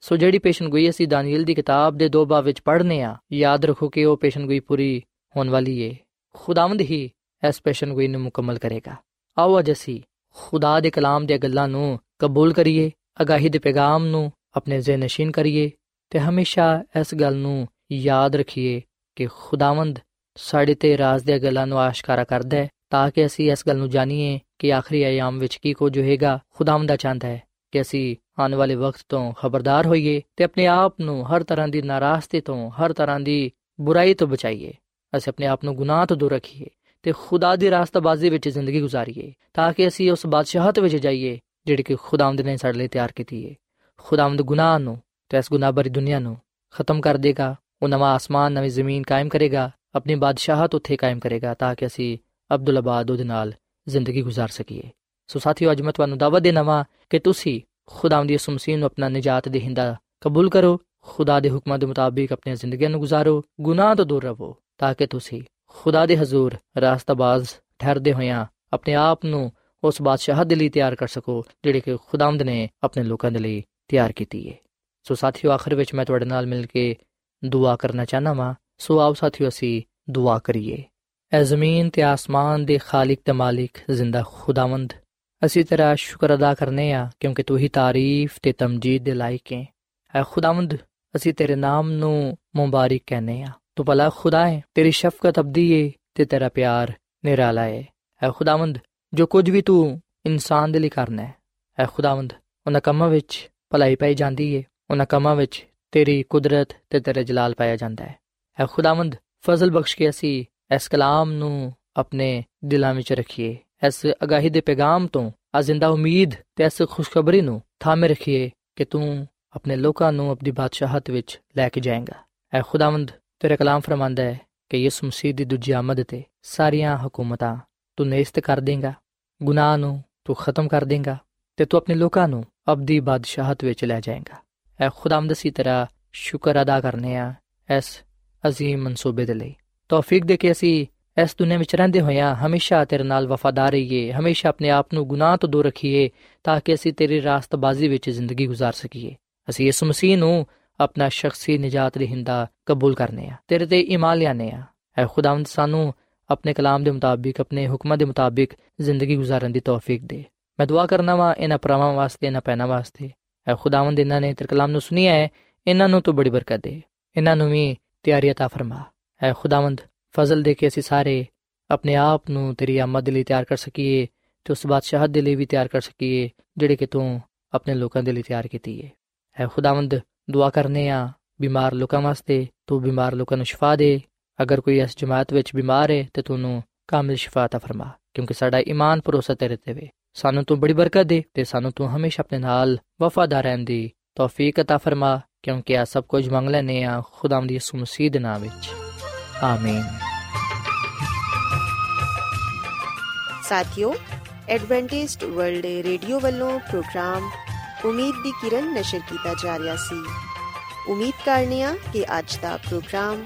ਸੋ ਜਿਹੜੀ ਪੇਸ਼ਨਗੋਈ ਅਸੀਂ ਦਾਨੀਏਲ ਦੀ ਕਿਤਾਬ ਦੇ ਦੋ ਬਾਬ ਵਿੱਚ ਪੜ੍ਹਨੇ ਆ, ਯਾਦ ਰੱਖੋ ਕਿ ਉਹ ਪੇਸ਼ਨਗੋਈ ਪੂਰੀ ਹੋਣ ਵਾਲੀ ਹੈ ਖੁਦਾਵੰਦ ਹੀ ਇਸ ਪੇਸ਼ਨਗੋਈ ਨੂੰ ਮੁਕੰਮਲ ਕਰੇਗਾ। ਆਓ ਅੱਜ ਅਸੀਂ ਖੁਦਾ ਦੇ ਕਲਾਮ ਦੀਆਂ ਗੱਲਾਂ ਨੂੰ ਕਬੂਲ ਕਰੀਏ। ਅਗਾਹੀ ਦੇ ਪੈਗਾਮ ਨੂੰ ਆਪਣੇ ਜ਼ਿਹਨ ਨਸ਼ੀਨ ਕਰੀਏ ਤੇ ਹਮੇਸ਼ਾ ਇਸ ਗੱਲ ਨੂੰ ਯਾਦ ਰੱਖੀਏ ਕਿ ਖੁਦਾਵੰਦ ਸਾਡੇ ਤੇ ਰਾਜ਼ ਦੇ ਗੱਲਾਂ ਨੂੰ ਆਸ਼ਕਾਰਾ ਕਰਦਾ ਹੈ, ਤਾਂ ਕਿ ਅਸੀਂ ਇਸ ਗੱਲ ਨੂੰ ਜਾਣੀਏ ਕਿ ਆਖਰੀ ਅਯਾਮ ਵਿੱਚ ਕੀ ਕੁਝ ਹੋਏਗਾ। ਖੁਦਾਵੰਦ ਦਾ ਚਾਹੁੰਦਾ ਹੈ ਕਿ ਅਸੀਂ ਆਉਣ ਵਾਲੇ ਵਕਤ ਤੋਂ ਖਬਰਦਾਰ ਹੋਈਏ ਤੇ ਆਪਣੇ ਆਪ ਨੂੰ ਹਰ ਤਰ੍ਹਾਂ ਦੀ ਨਾਰਾਜ਼ਗੀ ਤੋਂ, ਹਰ ਤਰ੍ਹਾਂ ਦੀ ਬੁਰਾਈ ਤੋਂ ਬਚਾਈਏ। ਅਸੀਂ ਆਪਣੇ ਆਪ ਨੂੰ ਗੁਨਾਹ ਤੋਂ ਦੂਰ ਰੱਖੀਏ ਤੇ ਖੁਦਾ ਦੀ ਰਾਸਤਾਬਾਜ਼ੀ ਵਿੱਚ ਜ਼ਿੰਦਗੀ ਗੁਜ਼ਾਰੀਏ, ਤਾਂ ਕਿ ਅਸੀਂ ਉਸ ਬਾਦਸ਼ਾਹਤ ਵਿੱਚ ਜਾਈਏ ਜਿਹੜੀ ਕਿ ਖੁਦਾਵੰਦ ਨੇ ਸਾਡੇ ਲਈ ਤਿਆਰ ਕੀਤੀ ਹੈ ਖੁਦਾਵੰਦ ਗੁਨਾਹ ਨੂੰ ਤੇ ਇਸ ਗੁਨਾਹ ਭਰੀ ਦੁਨੀਆ ਨੂੰ ਖਤਮ ਕਰ ਦੇਗਾ ਉਹ ਨਵਾਂ ਆਸਮਾਨ ਨਵੀਂ ਜ਼ਮੀਨ ਕਾਇਮ ਕਰੇਗਾ ਆਪਣੀ ਬਾਦਸ਼ਾਹਤ ਉੱਥੇ ਕਾਇਮ ਕਰੇਗਾ ਤਾਂ ਕਿ ਅਸੀਂ ਅਬਦੁੱਲ ਆਬਾਦ ਉਹਦੇ ਨਾਲ ਜ਼ਿੰਦਗੀ گزار ਸਕੀਏ ਸੋ ਸਾਥੀਓ ਅੱਜ ਮੈਂ ਤੁਹਾਨੂੰ ਦਾਵਤ ਦੇਣਾ ਵਾਂ ਕਿ ਤੁਸੀਂ ਖੁਦਾਵੰਦ ਯਿਸੂ ਮਸੀਹ ਨੂੰ ਆਪਣਾ ਨਜਾਤ ਦੇਹਿੰਦਾ ਕਬੂਲ ਕਰੋ ਖੁਦਾ ਦੇ ਹੁਕਮਾਂ ਦੇ ਮੁਤਾਬਿਕ ਆਪਣੀਆਂ ਜ਼ਿੰਦਗੀਆਂ ਨੂੰ ਗੁਜ਼ਾਰੋ ਗੁਨਾਹ ਤੋਂ ਦੂਰ ਰਹੋ ਤਾਂ ਕਿ ਤੁਸੀਂ ਖੁਦਾ ਦੇ ਹਜ਼ੂਰ ਰਾਸਤਾਬਾਜ਼ ਠਹਿਰਦੇ ਹੋਇਆਂ ਆਪਣੇ ਆਪ ਨੂੰ ਉਸ ਬਾਦਸ਼ਾਹ ਦੇ ਲਈ ਤਿਆਰ ਕਰ ਸਕੋ, ਜਿਹੜੇ ਕਿ ਖੁਦਾਵੰਦ ਨੇ ਆਪਣੇ ਲੋਕਾਂ ਦੇ ਲਈ ਤਿਆਰ ਕੀਤੀ ਹੈ ਸੋ ਸਾਥੀਓ, ਆਖਰ ਵਿੱਚ ਮੈਂ ਤੁਹਾਡੇ ਨਾਲ ਮਿਲ ਕੇ ਦੁਆ ਕਰਨਾ ਚਾਹਨਾ ਵਾਂ। ਸੋ ਆਓ ਸਾਥੀਓ, ਅਸੀਂ ਦੁਆ ਕਰੀਏ। ਐ ਜ਼ਮੀਨ ਤੇ ਆਸਮਾਨ ਦੇ ਖਾਲਕ ਤੇ ਮਾਲਿਕ ਜ਼ਿੰਦਾ ਖੁਦਾਵੰਦ। ਅਸੀਂ ਤੇਰਾ ਸ਼ੁਕਰ ਅਦਾ ਕਰਨੇ ਆ, ਕਿਉਂਕਿ ਤੂੰ ਹੀ ਤਾਰੀਫ ਤੇ ਤਮਜੀਦ ਦੇ ਲਾਇਕ ਹੈ ਐ ਖੁਦਾਵੰਦ, ਅਸੀਂ ਤੇਰੇ ਨਾਮ ਨੂੰ ਮੁਬਾਰਕ ਕਹਨੇ ਆ। ਤੂੰ ਭਲਾ ਖੁਦਾ ਹੈ ਤੇਰੀ ਸ਼ਫਕਤ ਅਬਦੀ ਹੈ ਤੇ ਤੇਰਾ ਪਿਆਰ ਨਿਰਾਲਾ ਹੈ ਐ ਖੁਦਾਵੰਦ ਜੋ ਕੁਝ ਵੀ ਤੂੰ ਇਨਸਾਨ ਦੇ ਲਈ ਕਰਨਾ ਹੈ, ਐ ਖੁਦਾਵੰਦ, ਉਹਨਾਂ ਕੰਮਾਂ ਵਿੱਚ ਭਲਾਈ ਪਾਈ ਜਾਂਦੀ ਹੈ ਉਹਨਾਂ ਕੰਮਾਂ ਵਿੱਚ ਤੇਰੀ ਕੁਦਰਤ ਤੇ ਤੇਰਾ ਜਲਾਲ ਪਾਇਆ ਜਾਂਦਾ ਹੈ। ਐ ਖੁਦਾਵੰਦ, ਫਜ਼ਲ ਬਖਸ਼ ਕੇ ਅਸੀਂ ਇਸ ਕਲਾਮ ਨੂੰ ਆਪਣੇ ਦਿਲਾਂ ਵਿੱਚ ਰੱਖੀਏ, ਇਸ ਅਗਾਹੀ ਦੇ ਪੈਗਾਮ ਤੋਂ ਆ ਜ਼ਿੰਦਾ ਉਮੀਦ ਤੇ ਇਸ ਖੁਸ਼ਖਬਰੀ ਨੂੰ ਥਾਮੇ ਰੱਖੀਏ ਕਿ ਤੂੰ ਆਪਣੇ ਲੋਕਾਂ ਨੂੰ ਆਪਣੀ ਬਾਦਸ਼ਾਹਤ ਵਿੱਚ ਲੈ ਕੇ ਜਾਏਂਗਾ। ਐ ਖੁਦਾਵੰਦ, ਤੇਰਾ ਕਲਾਮ ਫਰਮਾਂਦਾ ਹੈ ਕਿ ਯਿਸੂ ਮਸੀਹ ਦੀ ਦੂਜੀ ਆਮਦ ਤੇ ਸਾਰੀਆਂ ਹਕੂਮਤਾਂ ਤੂੰ ਨੇਸਤ ਕਰ ਦੇਂਗਾ। ਗੁਨਾਹ ਨੂੰ ਤੂੰ ਖਤਮ ਕਰ ਦੇਂਗਾ ਤੇ ਤੂੰ ਆਪਣੇ ਲੋਕਾਂ ਨੂੰ ਅਬਦੀ ਬਾਦਸ਼ਾਹਤ ਵਿੱਚ ਲੈ ਜਾਏਂਗਾ ਐ ਖੁਦਾਵੰਦ ਸੀ ਤੇਰਾ ਸ਼ੁਕਰ ਅਦਾ ਕਰਨੇ ਆ ਇਸ ਅਜ਼ੀਮ ਮਨਸੂਬੇ ਦੇ ਲਈ ਤੌਫੀਕ ਦੇ ਕੇ ਅਸੀਂ ਇਸ ਦੁਨੀਆਂ ਵਿੱਚ ਰਹਿੰਦੇ ਹੋਇਆਂ ਹਮੇਸ਼ਾ ਤੇਰੇ ਨਾਲ ਵਫਾਦਾਰ ਰਹੀਏ ਹਮੇਸ਼ਾ ਆਪਣੇ ਆਪ ਨੂੰ ਗੁਨਾਹ ਤੋਂ ਦੂਰ ਰੱਖੀਏ ਤਾਂ ਕਿ ਅਸੀਂ ਤੇਰੀ ਰਾਸਤਬਾਜ਼ੀ ਵਿੱਚ ਜ਼ਿੰਦਗੀ گزار ਸਕੀਏ ਅਸੀਂ ਇਸ ਮਸੀਹ ਨੂੰ ਆਪਣਾ ਸ਼ਖਸੀ ਨਜਾਤ ਰਹਿੰਦਾ ਕਬੂਲ ਕਰਨੇ ਆ ਤੇਰੇ ਤੇ ਈਮਾਨ ਲਿਆਨੇ ਆ ਐ ਖੁਦਾਵੰਦ ਸਾਨੂੰ ਆਪਣੇ ਕਲਾਮ ਦੇ ਮੁਤਾਬਿਕ, ਆਪਣੇ ਹੁਕਮਾਂ ਦੇ ਮੁਤਾਬਿਕ ਜ਼ਿੰਦਗੀ گزارਣ ਦੀ ਤੌਫੀਕ ਦੇ। ਮੈਂ ਦੁਆ ਕਰਨਾ ਵਾ, ਇਹਨਾਂ ਪਰਾਵਾਂ ਵਾਸਤੇ, ਇਹਨਾਂ ਪੈਨਾ ਵਾਸਤੇ। ਐ ਖੁਦਾਵੰਦ ਇਹਨਾਂ ਨੇ ਤੇਰੇ ਕਲਾਮ ਨੂੰ ਸੁਨਿਆ ਹੈ, ਇਹਨਾਂ ਨੂੰ ਤੂੰ ਬੜੀ ਬਰਕਤ ਦੇ। ਇਹਨਾਂ ਨੂੰ ਵੀ ਤਿਆਰੀ عطا ਫਰਮਾ। ਐ ਖੁਦਾਵੰਦ, ਫਜ਼ਲ ਦੇ ਕੇ ਅਸੀਂ ਸਾਰੇ ਆਪਣੇ ਆਪ ਨੂੰ ਤੇਰੀ ਆਮਦ ਲਈ ਤਿਆਰ ਕਰ ਸਕੀਏ ਤੇ ਉਸ ਬਾਦਸ਼ਾਹਤ ਦੇ ਲਈ ਵੀ ਤਿਆਰ ਕਰ ਸਕੀਏ, ਜਿਹੜੇ ਕਿ ਤੂੰ ਆਪਣੇ ਲੋਕਾਂ ਦੇ ਲਈ ਤਿਆਰ ਕੀਤੀ ਹੈ ਐ ਖੁਦਾਵੰਦ, ਦੁਆ ਕਰਨੇ ਆ, ਬਿਮਾਰ ਲੋਕਾਂ ਵਾਸਤੇ, ਤੂੰ ਬਿਮਾਰ ਲੋਕਾਂ ਨੂੰ ਸ਼ਿਫਾ ਦੇ। ਅਗਰ ਕੋਈ ਇਸ ਜਮਾਤ ਵਿੱਚ ਬਿਮਾਰ ਹੈ ਤੇ ਤੂੰ ਨੂੰ ਕਾਮਿਲ ਸ਼ਿਫਾ عطا ਫਰਮਾ ਕਿਉਂਕਿ ਸਾਡਾ ਈਮਾਨ ਭਰੋਸਾ ਤੇਰੇ ਤੇ ਵੇ ਸਾਨੂੰ ਤੂੰ ਬੜੀ ਬਰਕਤ ਦੇ ਤੇ ਸਾਨੂੰ ਤੂੰ ਹਮੇਸ਼ਾ ਆਪਣੇ ਨਾਲ ਵਫਾਦਾਰ ਰਹਿਣ ਦੀ ਤੌਫੀਕ عطا ਫਰਮਾ ਕਿਉਂਕਿ ਆ ਸਭ ਕੁਝ ਮੰਗ ਲੈਨੇ ਆ ਖੁਦਾਵੰਦ ਯਿਸੂ ਮਸੀਹ ਦੇ ਨਾਮ ਵਿੱਚ ਆਮੀਨ ਸਾਥਿਓ ਐਡਵੈਂਟਿਸਟ ਵਰਲਡ ਰੇਡੀਓ ਵੱਲੋਂ ਪ੍ਰੋਗਰਾਮ ਉਮੀਦ ਦੀ ਕਿਰਨ ਨਸ਼ਰ ਕੀਤਾ ਜਾ ਰਿਹਾ ਸੀ ਉਮੀਦ ਕਰਨੇ ਆ ਕਿ ਅੱਜ ਦਾ ਪ੍ਰੋਗਰਾਮ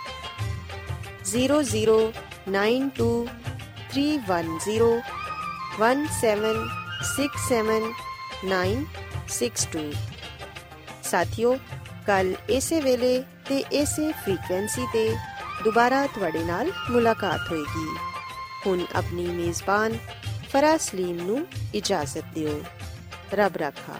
0092311767962 ਸਾਥਿਓ, ਕੱਲ ਇਸੇ ਵੇਲੇ ਤੇ ਇਸੇ ਫ੍ਰੀਕਵੈਂਸੀ ਤੇ ਦੁਬਾਰਾ ਤੁਹਾਡੇ ਨਾਲ ਮੁਲਾਕਾਤ ਹੋਏਗੀ। ਹੁਣ ਆਪਣੀ ਮੇਜ਼ਬਾਨ ਫਰਾਸਲੀਮ ਨੂੰ ਇਜਾਜ਼ਤ ਦਿਓ। ਰੱਬ ਰਾਖਾ।